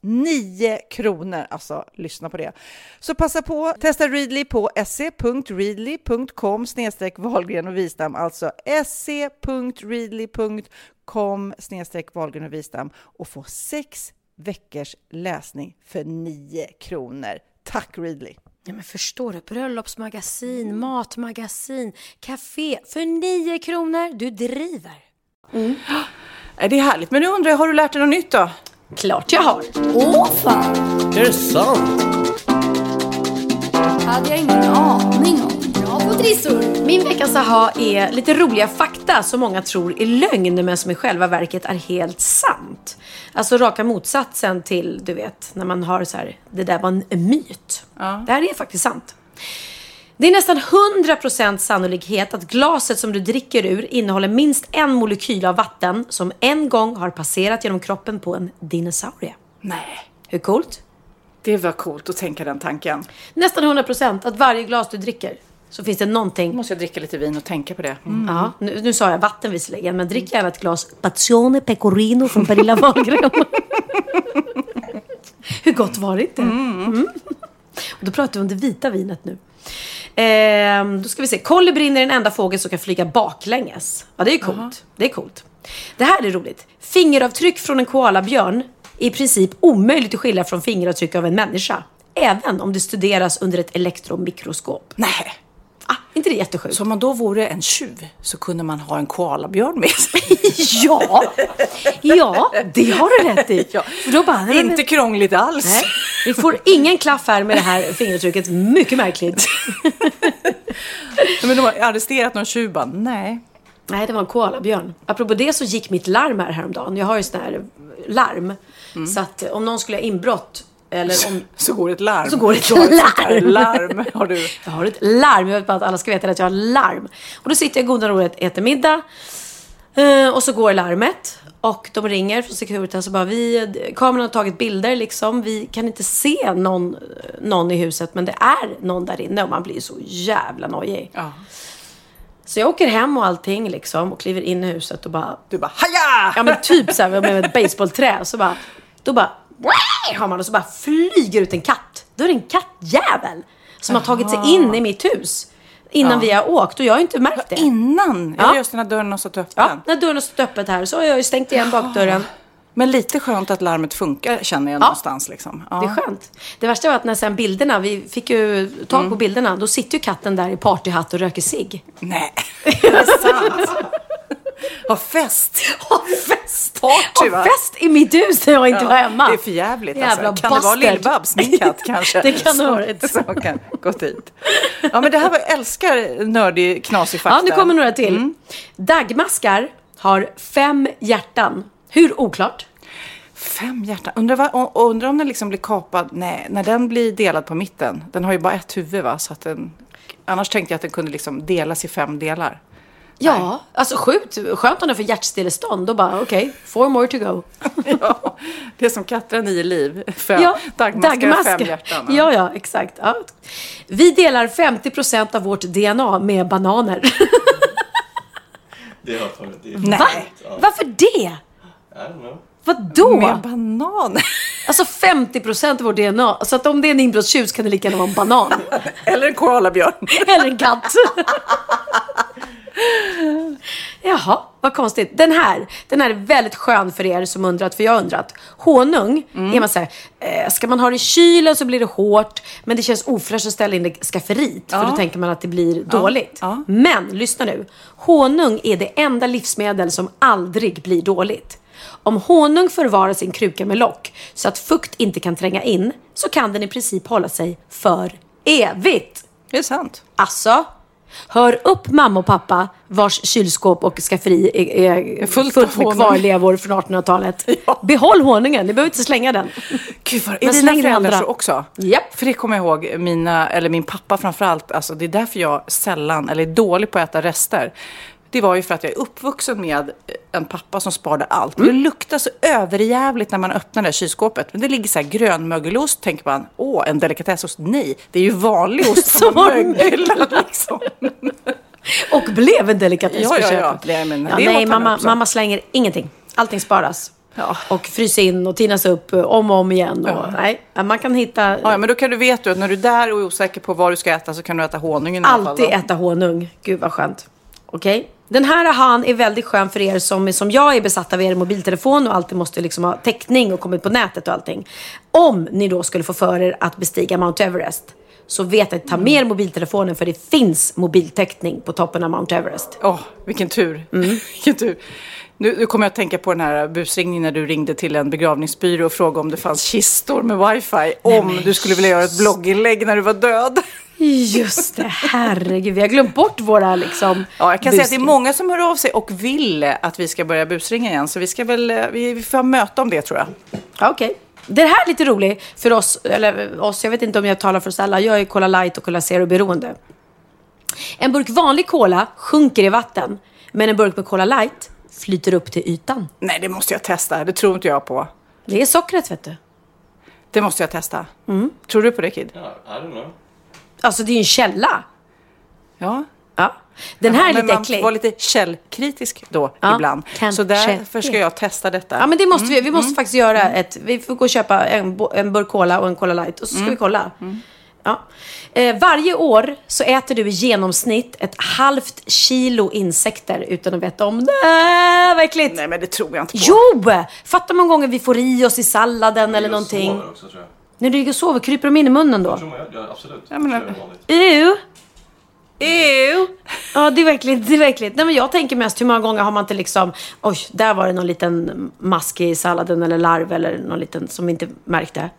9 kronor. Alltså, lyssna på det. Så passa på, testa Readly på se.readly.com snedstreck Wahlgren och Wistam, alltså se.readly.com snedstreck Wahlgren och Wistam och få sex veckors läsning för 9 kronor. Tack Readly! Ja, men förstår du? Bröllopsmagasin, matmagasin, café för 9 kronor. Du driver. Mm. Det är härligt. Men nu undrar jag, har du lärt dig något nytt då? Klart jag har. Åh fan! Är det sant? hade jag ingen aning om. Bra på trissor! Min veckans aha är lite roliga fakta som många tror är lögn men som i själva verket är helt sant. Alltså raka motsatsen till, du vet, när man har så här, det där var en myt. Ja. Det här är faktiskt sant. Det är nästan 100% sannolikhet att glaset som du dricker ur innehåller minst en molekyl av vatten som en gång har passerat genom kroppen på en dinosaurie. Nej. Hur coolt? Det var coolt att tänka den tanken. Nästan 100% att varje glas du dricker så finns det någonting. Måste jag dricka lite vin och tänka på det. Mm. Ja, nu, nu sa jag vatten visserligen, men drick gärna ett glas Pazione Pecorino från Pernilla Wahlgren. Hur gott var det inte? Mm. Och då pratar vi om det vita vinet nu. Ehm, då ska vi se. Kolibrin är den enda fågel som kan flyga baklänges. Ja, det är coolt. Det är coolt. Det här är roligt. Fingeravtryck från en koalabjörn är i princip omöjligt att skilja från fingeravtryck av en människa. Även om det studeras under ett elektronmikroskop. Nej. Inte det jättesjukt? Så om man då vore en tjuv så kunde man ha en koalabjörn med sig. ja, ja, det har du rätt i. Ja. Då bara, nej, Inte men- krångligt alls. Nej, vi får ingen klaff här med det här fingeravtrycket. Mycket märkligt. Men de har arresterat någon tjuv bara, nej. Nej, det var en koalabjörn. Apropå det så gick mitt larm här häromdagen. Jag har ju sån här larm. Så att om någon skulle ha inbrott eller om... Så går ett larm. Så går ett larm. larm. Har du. Jag har ett larm. Jag vet bara att alla ska veta att jag har larm. Och då sitter jag i goda och äter middag. Eh, och så går larmet. Och de ringer från Securitas och bara vi, kameran har tagit bilder liksom. Vi kan inte se någon, någon i huset men det är någon där inne och man blir så jävla nojig. Ja. Så jag åker hem och allting liksom och kliver in i huset och bara... Du bara, haja! Ja men typ så här med ett baseballträ så bara... Då bara... Har man och så bara flyger ut en katt. Då är det en kattjävel som har tagit sig in i mitt hus. Innan Ja. vi har åkt och jag har inte märkt det. Innan? Ja. Ja. Just när dörren har stått öppen. Ja, när dörren har stått öppet här så har jag ju stängt igen bakdörren. Men lite skönt att larmet funkar känner jag någonstans. Liksom. Ja. Det är skönt. Det värsta var att när sen bilderna, vi fick ju tag Mm. på bilderna, då sitter ju katten där i partyhatt och röker cigg. Nej, är det sant? Ha fest! Ha fest! Ha va? fest i mitt hus när jag inte var hemma. Det är för jävligt Jävla alltså. Kan det vara bastard. Lill-Babs, min katt kanske? Det kan det ha Som- kan gått dit. Ja men det här var, älskar nördig, knasig fakta. Ja, nu kommer några till. Mm. Dagmaskar har fem hjärtan. Hur oklart? Fem hjärtan. Undrar, vad, och, och undrar om den liksom blir kapad. Nej, när den blir delad på mitten. Den har ju bara ett huvud va? Så att den, annars tänkte jag att den kunde liksom delas i fem delar. Ja, alltså sjukt. Skönt om den får hjärtstillestånd. Då bara, okej, four more to go. ja, det är som katter har nio liv. Fem, Ja, dagmaskar har fem hjärtan. Ja, ja, exakt. Ja. Vi delar 50% av vårt DNA med bananer. Det har tagit det. Va? Varför det? Vadå? Med banan. Alltså 50% av vårt DNA. Så att om det är en inbrottstjuv kan det lika gärna vara en banan. Eller en koalabjörn. Eller en katt. Jaha, vad konstigt. Den här, den här är väldigt skön för er som undrat, för jag har undrat. Honung, är man så här, eh, ska man ha det i kylen så blir det hårt, men det känns ofräscht att ställa in det i skafferiet, för Ja. då tänker man att det blir dåligt. ja. Men, lyssna nu. Honung är det enda livsmedel som aldrig blir dåligt. Om honung förvaras i en kruka med lock så att fukt inte kan tränga in, så kan den i princip hålla sig för evigt. Det är sant. Alltså, hör upp mamma och pappa vars kylskåp och skafferi är, är fullt fullt, med kvarlevor från 1800-talet. Behåll honungen, ni behöver inte slänga den. Gud, vad, Men släng andra. så också? Japp. För det kommer jag ihåg, mina, eller min pappa framförallt, alltså det är därför jag sällan, eller är dålig på att äta rester. Det var ju för att jag är uppvuxen med en pappa som sparade allt. Mm. Det luktar så överjävligt när man öppnar det här kylskåpet. Men det ligger så här grönmögelost, tänker man, åh, en delikatessost. Nej, det är ju vanlig ost som har möglat liksom. Och blev en delikatess Ja, ja, ja. Ja, nej, mamma, mamma slänger ingenting. Allting sparas. Ja. Och fryser in och tinas upp eh, om och om igen. Och, Ja. nej, man kan hitta... Ja, men då kan du veta att när du är där och är osäker på vad du ska äta så kan du äta honungen i alla fall. Alltid då. äta honung. Gud vad skönt. Okej. Den här han är väldigt skön för er som, som jag är besatta av er mobiltelefon och alltid måste liksom ha täckning och komma ut på nätet och allting. Om ni då skulle få för er att bestiga Mount Everest så vet att ta med er mobiltelefonen för det finns mobiltäckning på toppen av Mount Everest. Åh, vilken tur. vilken tur. Nu, nu kommer jag att tänka på den här busringningen när du ringde till en begravningsbyrå och frågade om det fanns kistor med wifi. om du skulle vilja göra ett blogginlägg när du var död. Just det, herregud. Vi har glömt bort våra liksom... Ja, jag kan säga att det är busring. många som hör av sig och vill att vi ska börja busringa igen. Så vi ska väl, eh, vi, vi får ha möte om det tror jag. Ja, Okej. Det här är lite roligt för oss, eller oss, jag vet inte om jag talar för oss alla. Jag är Cola Light och Cola Zero beroende. En burk vanlig cola sjunker i vatten. Men en burk med Cola light flyter upp till ytan. Nej, det måste jag testa. Det tror inte jag på. Det är sockret vet du. Det måste jag testa. Mm. Tror du på det, Kid? I don't know. Alltså det är ju en källa. Ja. Ja. Den här Jaha, är men lite man äcklig. får vara lite källkritisk då Ja, ibland. kanske Så därför ska jag testa detta. Ja men det måste vi. Vi Mm. måste faktiskt göra ett. Vi får gå och köpa en, en burk cola och en Cola light och så ska Mm. vi kolla. Ja. Eh, varje år så äter du i genomsnitt ett halvt kilo insekter utan att veta om det. Äh, vad äckligt. Nej men det tror jag inte på. Jo! Fatta många gånger vi får i oss i salladen eller någonting. också tror jag. När du ligger och sover, kryper de in i munnen då? Ja, absolut. Ja, men, Ew. Ew. Ja, det är verkligen, det är verkligen. Nej, men jag tänker mest hur många gånger har man inte liksom, oj, där var det någon liten mask i salladen eller larv eller någon liten som vi inte märkte.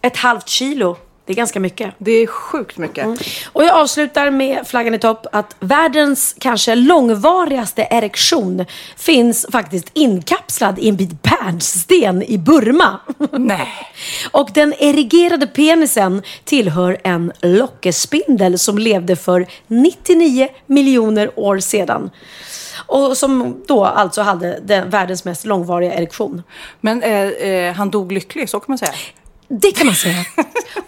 Ett halvt kilo, det är ganska mycket. Det är sjukt mycket. Och jag avslutar med flaggan i topp att världens kanske långvarigaste erektion finns faktiskt inkapslad i en bit bärnsten i Burma. Nej. Och den erigerade penisen tillhör en lockespindel som levde för 99 miljoner år sedan. Och som då alltså hade den världens mest långvariga erektion. Men eh, eh, han dog lycklig, så kan man säga. Det kan man säga.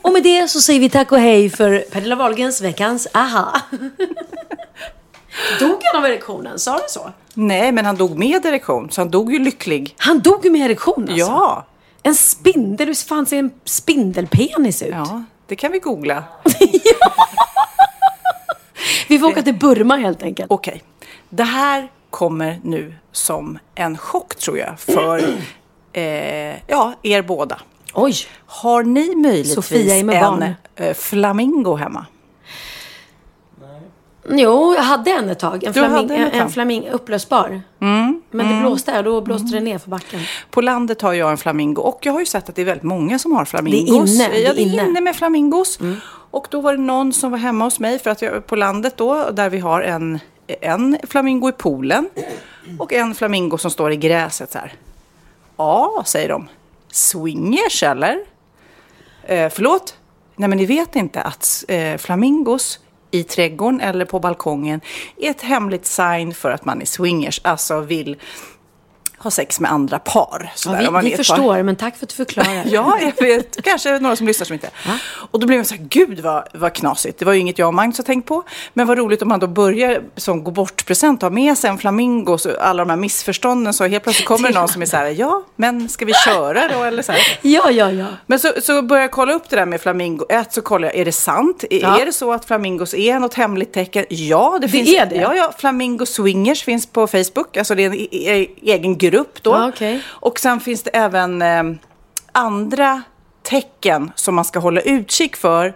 Och med det så säger vi tack och hej för Pernilla Wahlgrens veckans aha. Dog han av erektionen? Sa du så? Nej, men han dog med erektion, så han dog ju lycklig. Han dog ju med erektion alltså? Ja. En spindel? Hur fan ser en spindelpenis ut? Ja, det kan vi googla. Vi får åka till Burma helt enkelt. Okej. Det här kommer nu som en chock tror jag för eh, ja, er båda. Oj! Har ni möjligtvis Sofia är med en barn. eh, flamingo hemma? Jo, jag hade en ett tag. En, Du flaming, en en, flaming upplösbar. Mm, Men det blåste och då blåste det ner för backen. På landet har jag en flamingo och jag har ju sett att det är väldigt många som har flamingos. inne, det är Ja, det är inne. inne med flamingos. Och då var det någon som var hemma hos mig för att jag på landet då där vi har en, en flamingo i poolen och en flamingo som står i gräset så här. Ja, säger de. Swingers eller? Eh, förlåt? Nej, men ni vet inte att eh, flamingos i trädgården eller på balkongen är ett hemligt sign för att man är swingers, alltså vill ha sex med andra par. Ja, Sådär, man vi vi ett par. förstår, men tack för att du förklarar. Ja, jag vet. Kanske några som lyssnar som inte. Och då blev jag så här, gud vad, vad knasigt. Det var ju inget jag och Magnus har tänkt på. Men vad roligt om man då börjar som gå bort-present ha med sig en flamingo. Så alla de här missförstånden så helt plötsligt kommer det någon som är så här, ja, men ska vi köra då? Eller så här. Ja, ja, ja. Men så, så börjar jag kolla upp det där med flamingo. Ett så kollar jag, är det sant? Är- Ja. Är det så att flamingos är något hemligt tecken? Ja, det, Det finns. är det? Ja, ja, Flamingo Swingers finns på Facebook. Alltså det är en e- e- grupp då. Ja, okej. Och sen finns det även eh, andra tecken som man ska hålla utkik för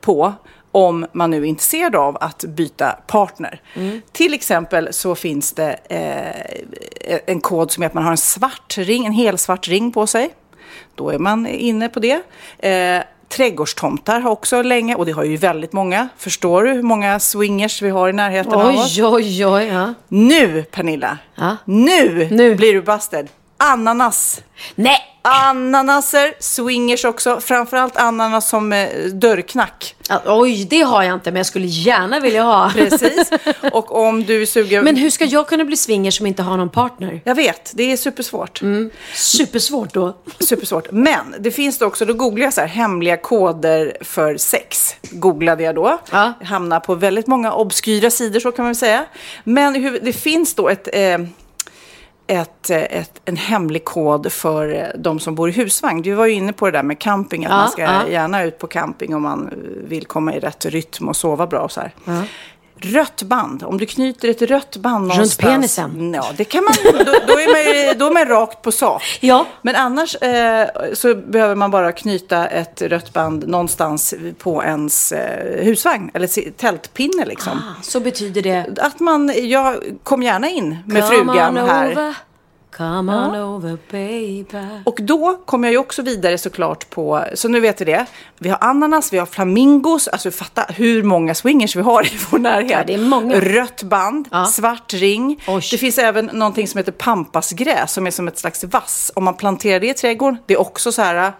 på om man nu är intresserad av att byta partner. Mm. Till exempel så finns det eh, en kod som är att man har en svart ring, en helsvart ring på sig. Då är man inne på det. Eh, trädgårdstomtar har också länge, och det har ju väldigt många. Förstår du hur många swingers vi har i närheten av oss? Oj, oj, oj. Ja. Nu, Pernilla. Ja. Nu, Nu. blir du busted. Ananas. Nej! Ananaser, swingers också. Framförallt ananas som eh, dörrknack. Oj, det har jag inte, men jag skulle gärna vilja ha. Precis. Och om du är sugen... Men hur ska jag kunna bli swinger som inte har någon partner? Jag vet, det är supersvårt. Supersvårt då. Supersvårt. Men det finns det också, då googlar jag så här, hemliga koder för sex. Googlade jag då. Ja. Hamnar på väldigt många obskyra sidor så kan man väl säga. Men hur, det finns då ett, eh, ett, eh, ett, en hemlig kod för eh, de som bor i husvagn. Du var ju inne på det där med camping, att Ja, man ska ja. gärna ut på camping om man eh, vill komma i rätt rytm och sova bra och så här. Rött band, om du knyter ett rött band någonstans. penisen? Ja, det kan man, då, då, är man ju, då är man rakt på sak. Ja. Men annars eh, så behöver man bara knyta ett rött band någonstans på ens eh, husvagn eller tältpinne liksom. Ah, så betyder det... Att man, jag kom gärna in med Come frugan här. Over, come on over baby. Och då kommer jag ju också vidare såklart på, så nu vet vi det. Vi har ananas, vi har flamingos, alltså fatta hur många swingers vi har i vår närhet. Ja, det är många. Rött band, Ja. svart ring. Oj. Det finns även någonting som heter pampasgräs som är som ett slags vass. Om man planterar det i trädgården, det är också så här,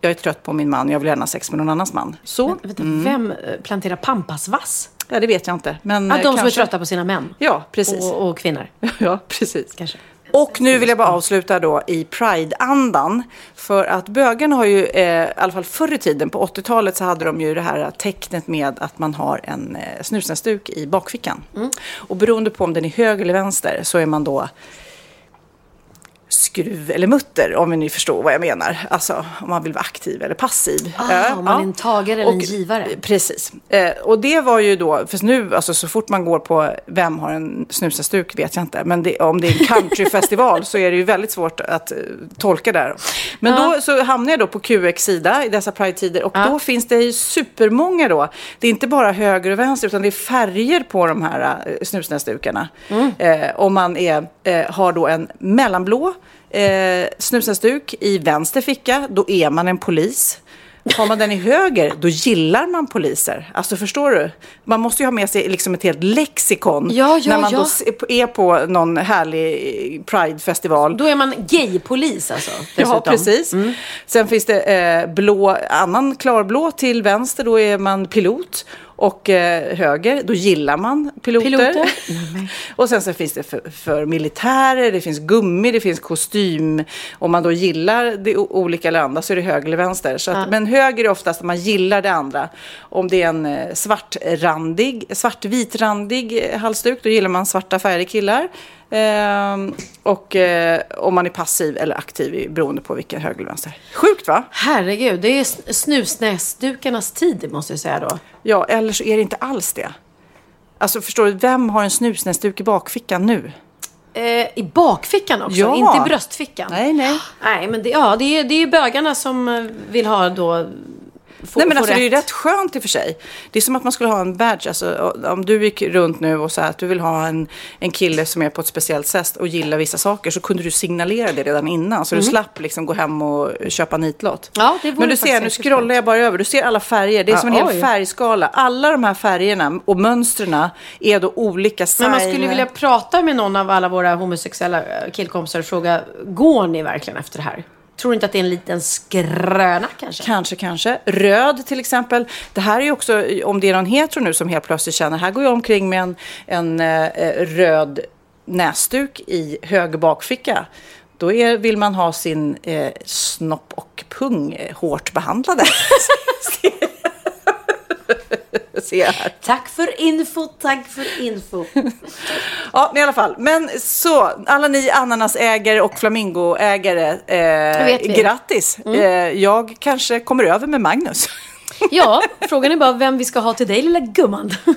jag är trött på min man, jag vill gärna ha sex med någon annans man. Så, Vänta, Vem eh, planterar pampasvass? Ja, det vet jag inte. Men Ja, eh, de som är kanske. trötta på sina män. Ja, precis. Och, och kvinnor. Ja, precis. Kanske. Och nu vill jag bara avsluta då i Pride-andan. För att bögarna har ju, eh, i alla fall förr i tiden, på 80-talet så hade de ju det här tecknet med att man har en eh, snusnäsduk i bakfickan. Och beroende på om den är höger eller vänster så är man då skruv eller mutter, om ni förstår vad jag menar. Alltså om man vill vara aktiv eller passiv. Ah, Eh, om man är en tagare eller en givare. Precis. Eh, och det var ju då, för nu, alltså så fort man går på vem har en snusastuk vet jag inte. Men det, om det är en countryfestival så är det ju väldigt svårt att eh, tolka där. Men då så hamnar jag då på QX sida i dessa Pride-tider och då finns det ju supermånga då. Det är inte bara höger och vänster utan det är färger på de här eh, snusnäsdukarna. Eh, om man är, eh, har då en mellanblå eh, snusnäsduk i vänster ficka, då är man en polis. Har man den i höger, då gillar man poliser. Alltså förstår du? Man måste ju ha med sig liksom ett helt lexikon Ja, ja, när man ja. då är på någon härlig Pride-festival. Då är man gaypolis alltså. Ja, dessutom. precis. Sen finns det eh, blå, annan klarblå till vänster, då är man pilot. Och eh, höger, då gillar man piloter. Piloter? och sen så finns det för, för militärer, det finns gummi, det finns kostym. Om man då gillar det olika eller andra så är det höger eller vänster. Så att, Men höger är oftast att man gillar det andra. Om det är en eh, svartrandig, svartvitrandig eh, halsduk, då gillar man svarta färger killar. Ehm, och eh, om man är passiv eller aktiv beroende på vilken höger eller vänster. Sjukt va? Herregud, det är sn- snusnäsdukarnas tid måste jag säga då. Ja, eller så är det inte alls det. Alltså förstår du, vem har en snusnäsduk i bakfickan nu? Eh, I bakfickan också, Ja. inte i bröstfickan. Nej, nej. Nej, men det, ja, det, är, det är bögarna som eh, vill ha då... Få, Nej men få alltså det är rätt. rätt skönt i och för sig. Det är som att man skulle ha en badge. Alltså, om du gick runt nu och sa att du vill ha en, en kille som är på ett speciellt sätt och gillar vissa saker så kunde du signalera det redan innan. Så du slapp liksom gå hem och köpa nitlott. Ja, det Men du ser, nu scrollar jag bara över. Du ser alla färger. Det är Ja, som en hel oj. färgskala. Alla de här färgerna och mönstren är då olika Men man sign- skulle vilja prata med någon av alla våra homosexuella eh, killkompisar och fråga, går ni verkligen efter det här? Tror du inte att det är en liten skröna kanske? Kanske, kanske. Röd till exempel. Det här är ju också, om det är någon hetero nu som helt plötsligt känner, här går jag omkring med en, en eh, röd näsduk i höger bakficka. Då är, vill man ha sin eh, snopp och pung eh, hårt behandlade. Jag här. Tack för info, tack för info. Ja, men i alla fall. Men så, alla ni ananasägare och flamingoägare, eh, vi. Mm. grattis. Eh, jag kanske kommer över med Magnus. Ja, frågan är bara vem vi ska ha till dig lilla gumman.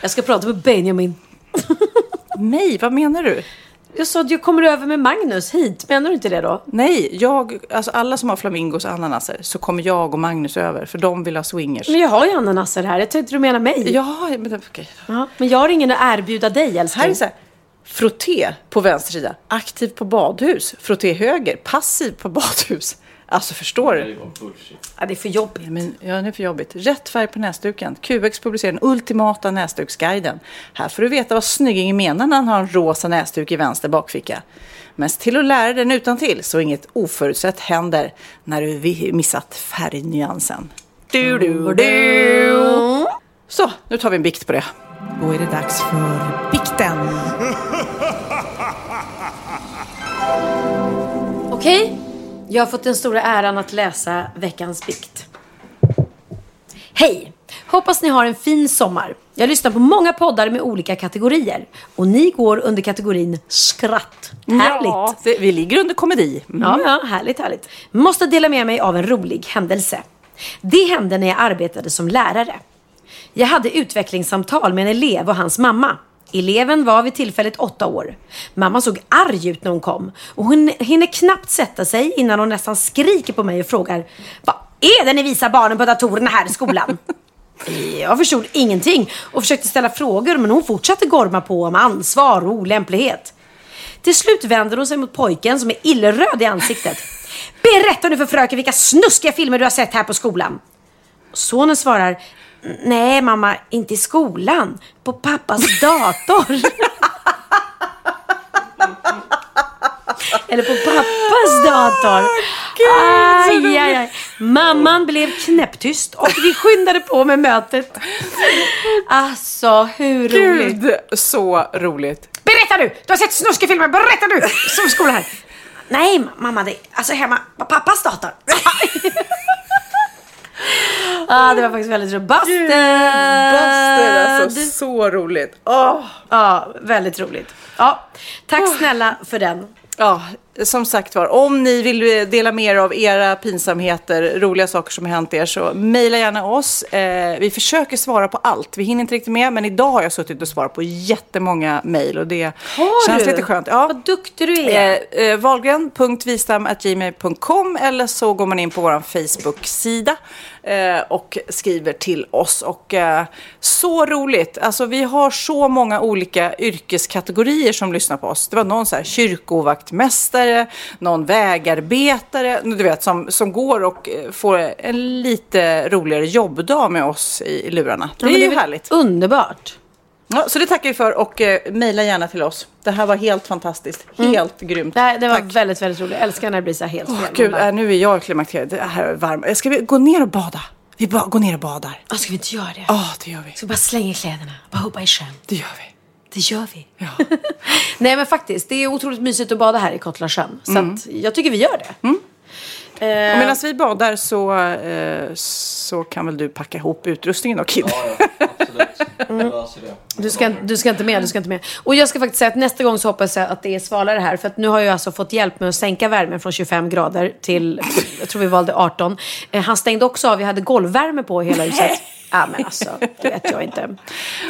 Jag ska prata med Benjamin. Nej, vad menar du? Jag sa att jag kommer över med Magnus hit. Menar du inte det då? Nej, jag, alltså alla som har flamingos och ananaser så kommer jag och Magnus över för de vill ha swingers. Men jag har ju ananaser här. Jag tänkte du menar mig. Ja, men okej. Ja, men jag har ingen att erbjuda dig älskling. Här är så här, frotté på vänster sida, aktiv på badhus, frotté höger, passiv på badhus. Alltså förstår du? Ja, det är för jobbigt. Men, ja, det är för jobbigt. Rätt färg på näsduken. QX publicerar den ultimata näsduksguiden. Här får du veta vad snyggingen menar när han har en rosa näsduk i vänster bakficka. Men se till att lära den utan till så inget oförutsett händer när du vi- missat färgnyansen. Du, du, du. Så, nu tar vi en bikt på det. Då är det dags för bikten. Okej, jag har fått den stora äran att läsa veckans bikt. Hej! Hoppas ni har en fin sommar. Jag lyssnar på många poddar med olika kategorier. Och ni går under kategorin skratt. Härligt! Ja, det, vi ligger under komedi. Mm. Ja, ja, härligt, härligt. Måste dela med mig av en rolig händelse. Det hände när jag arbetade som lärare. Jag hade utvecklingssamtal med en elev och hans mamma. Eleven var vid tillfället åtta år. Mamma såg arg ut när hon kom och hon hinner knappt sätta sig innan hon nästan skriker på mig och frågar Vad är det ni visar barnen på datorerna här i skolan? Jag förstod ingenting och försökte ställa frågor men hon fortsatte gorma på om ansvar och olämplighet. Till slut vänder hon sig mot pojken som är illröd i ansiktet. Berätta nu för fröken vilka snuskiga filmer du har sett här på skolan. Sonen svarar Nej mamma, inte i skolan. På pappas dator. Eller på pappas dator. Aj, aj, aj. Mamman blev knäpptyst och vi skyndade på med mötet. Alltså, hur roligt. Gud, så roligt. Berätta nu! Du har sett snuskefilmer, berätta nu! Som skola här. Nej, mamma, det alltså hemma på pappas dator. ah, det var faktiskt väldigt roligt. Busted! Buster, alltså så roligt. Åh. Ja, väldigt roligt. Ja, tack snälla för den. Ja, som sagt var, om ni vill dela med er av era pinsamheter, roliga saker som har hänt er, så mejla gärna oss. Eh, vi försöker svara på allt. Vi hinner inte riktigt med, men idag har jag suttit och svarat på jättemånga mejl och det Har känns du? lite skönt. Ja. Vad duktig du är. Eh, eh, Wahlgren.vistam.gmail.com eller så går man in på vår Facebook-sida eh, och skriver till oss. Och eh, så roligt! Alltså vi har så många olika yrkeskategorier som lyssnar på oss. Det var någon så här kyrkovaktmästare, någon vägarbetare, du vet som, som går och eh, får en lite roligare jobbdag med oss i, i lurarna. Det Ja, är ju väl härligt. Underbart. Ja, så det tackar vi för och eh, mejla gärna till oss. Det här var helt fantastiskt. Helt grymt. Det, det var väldigt, väldigt roligt. Jag älskar när det blir så här helt Åh, fel. Gud, äh, nu är jag klimakteriet. Det här är varmt. Ska vi gå ner och bada? Vi ba- går ner och badar. ah, ska vi inte göra det? Ja, det gör vi. Ska vi bara slänga kläderna? Bara hoppa i sjön? Det gör vi. Det gör vi. Nej men faktiskt, det är otroligt mysigt att bada här i Kottlarsjön. Så Mm. att jag tycker vi gör det. Eh, Och medan vi badar så, eh, så kan väl du packa ihop utrustningen då, Kid? Du ska, du ska inte med, du ska inte med. Och jag ska faktiskt säga att nästa gång så hoppas jag att det är svalare här. För att nu har jag alltså fått hjälp med att sänka värmen från 25 grader till, jag tror vi valde 18. Eh, han stängde också av, vi hade golvvärme på hela huset. Ja men alltså, det vet jag inte.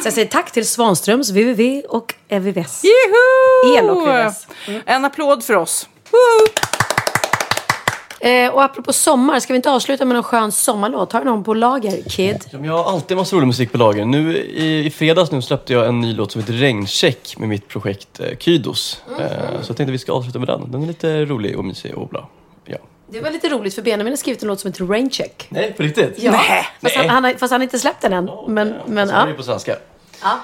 Så jag säger tack till Svanströms, www och EVVS. Juhu! El och VVS. En applåd för oss. Eh, och apropå sommar, ska vi inte avsluta med någon skön sommarlåt? Har du någon på lager, Kid? Ja, men Jag har alltid massa rolig musik på lager. Nu i, i fredags nu släppte jag en ny låt som heter Regncheck med mitt projekt eh, Kydos. Eh, så jag tänkte vi ska avsluta med den. Den är lite rolig och mysig och bra. Ja. Det var lite roligt för Benjamin har skrivit en låt som heter Raincheck. Nej, på riktigt? Ja, Nej. fast, han, han har, fast han har inte släppt den än. Men, men är det ja. på svenska. ja.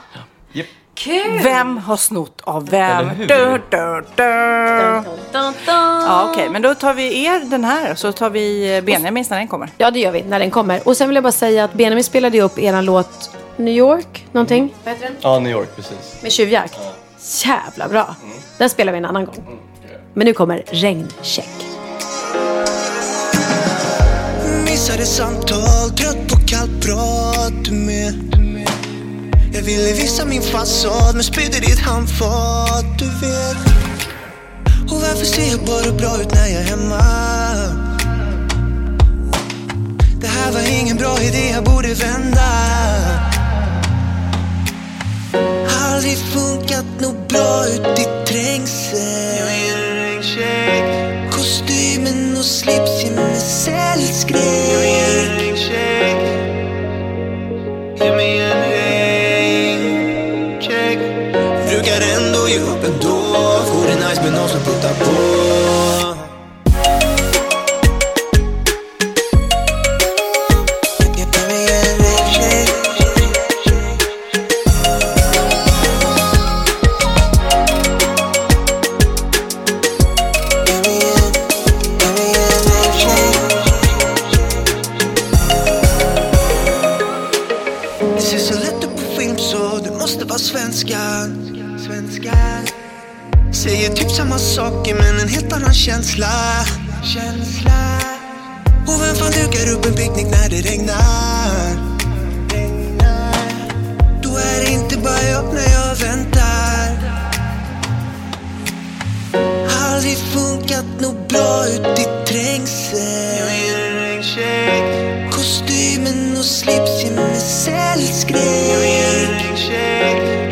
Japp. Kul! Vem har snott av vem? Du, du, du. Dun, dun. Ja, okej, men då tar vi er den här så tar vi eh, Benjamins när den kommer. Ja, det gör vi när den kommer. Och sen vill jag bara säga att Benjamin spelade ju upp eran låt New York, någonting. Vad heter den? Ja, New York, precis. Med tjuvjakt. Jävla bra. Den spelar vi en annan gång. Men nu kommer Regncheck. Missade samtal, trött på kallt prat med Jag ville visa min fasad men spydde ditt handfat du vet. Och varför ser jag bara bra ut när jag är hemma? Det här var ingen bra idé, jag borde vända. Aldrig funkat nog bra ut i trängsel. Kostymen och slipsen med sällskräck Ge mig en med Säger typ samma saker men en helt annan känsla Känsla Och vem fan dukar upp en picknick när det regnar? Då är det inte bara jag när jag väntar Aldrig funkat nog bra ut i trängsel Kostymen och slipsen med sällskräck regntjej.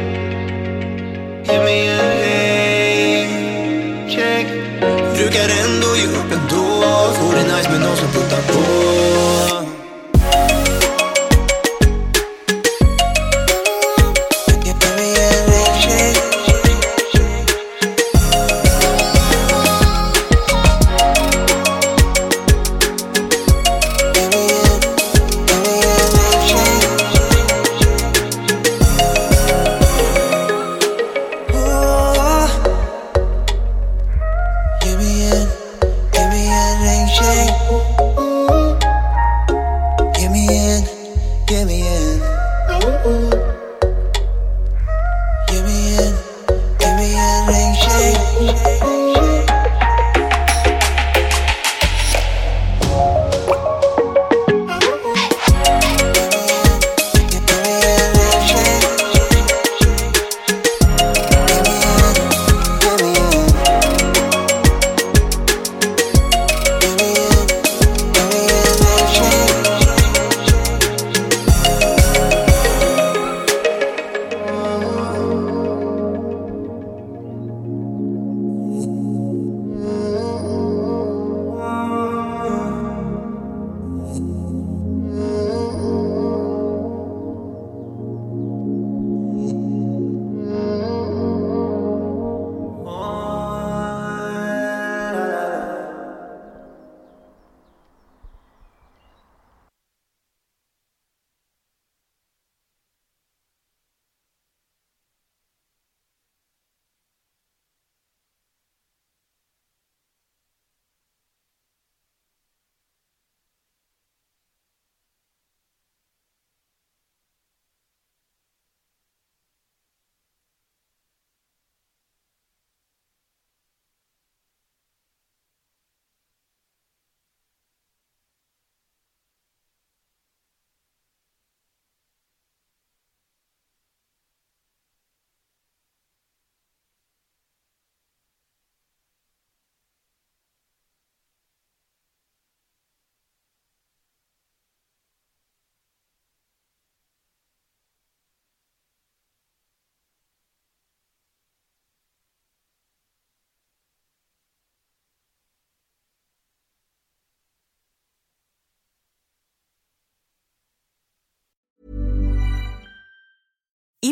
Nice med någon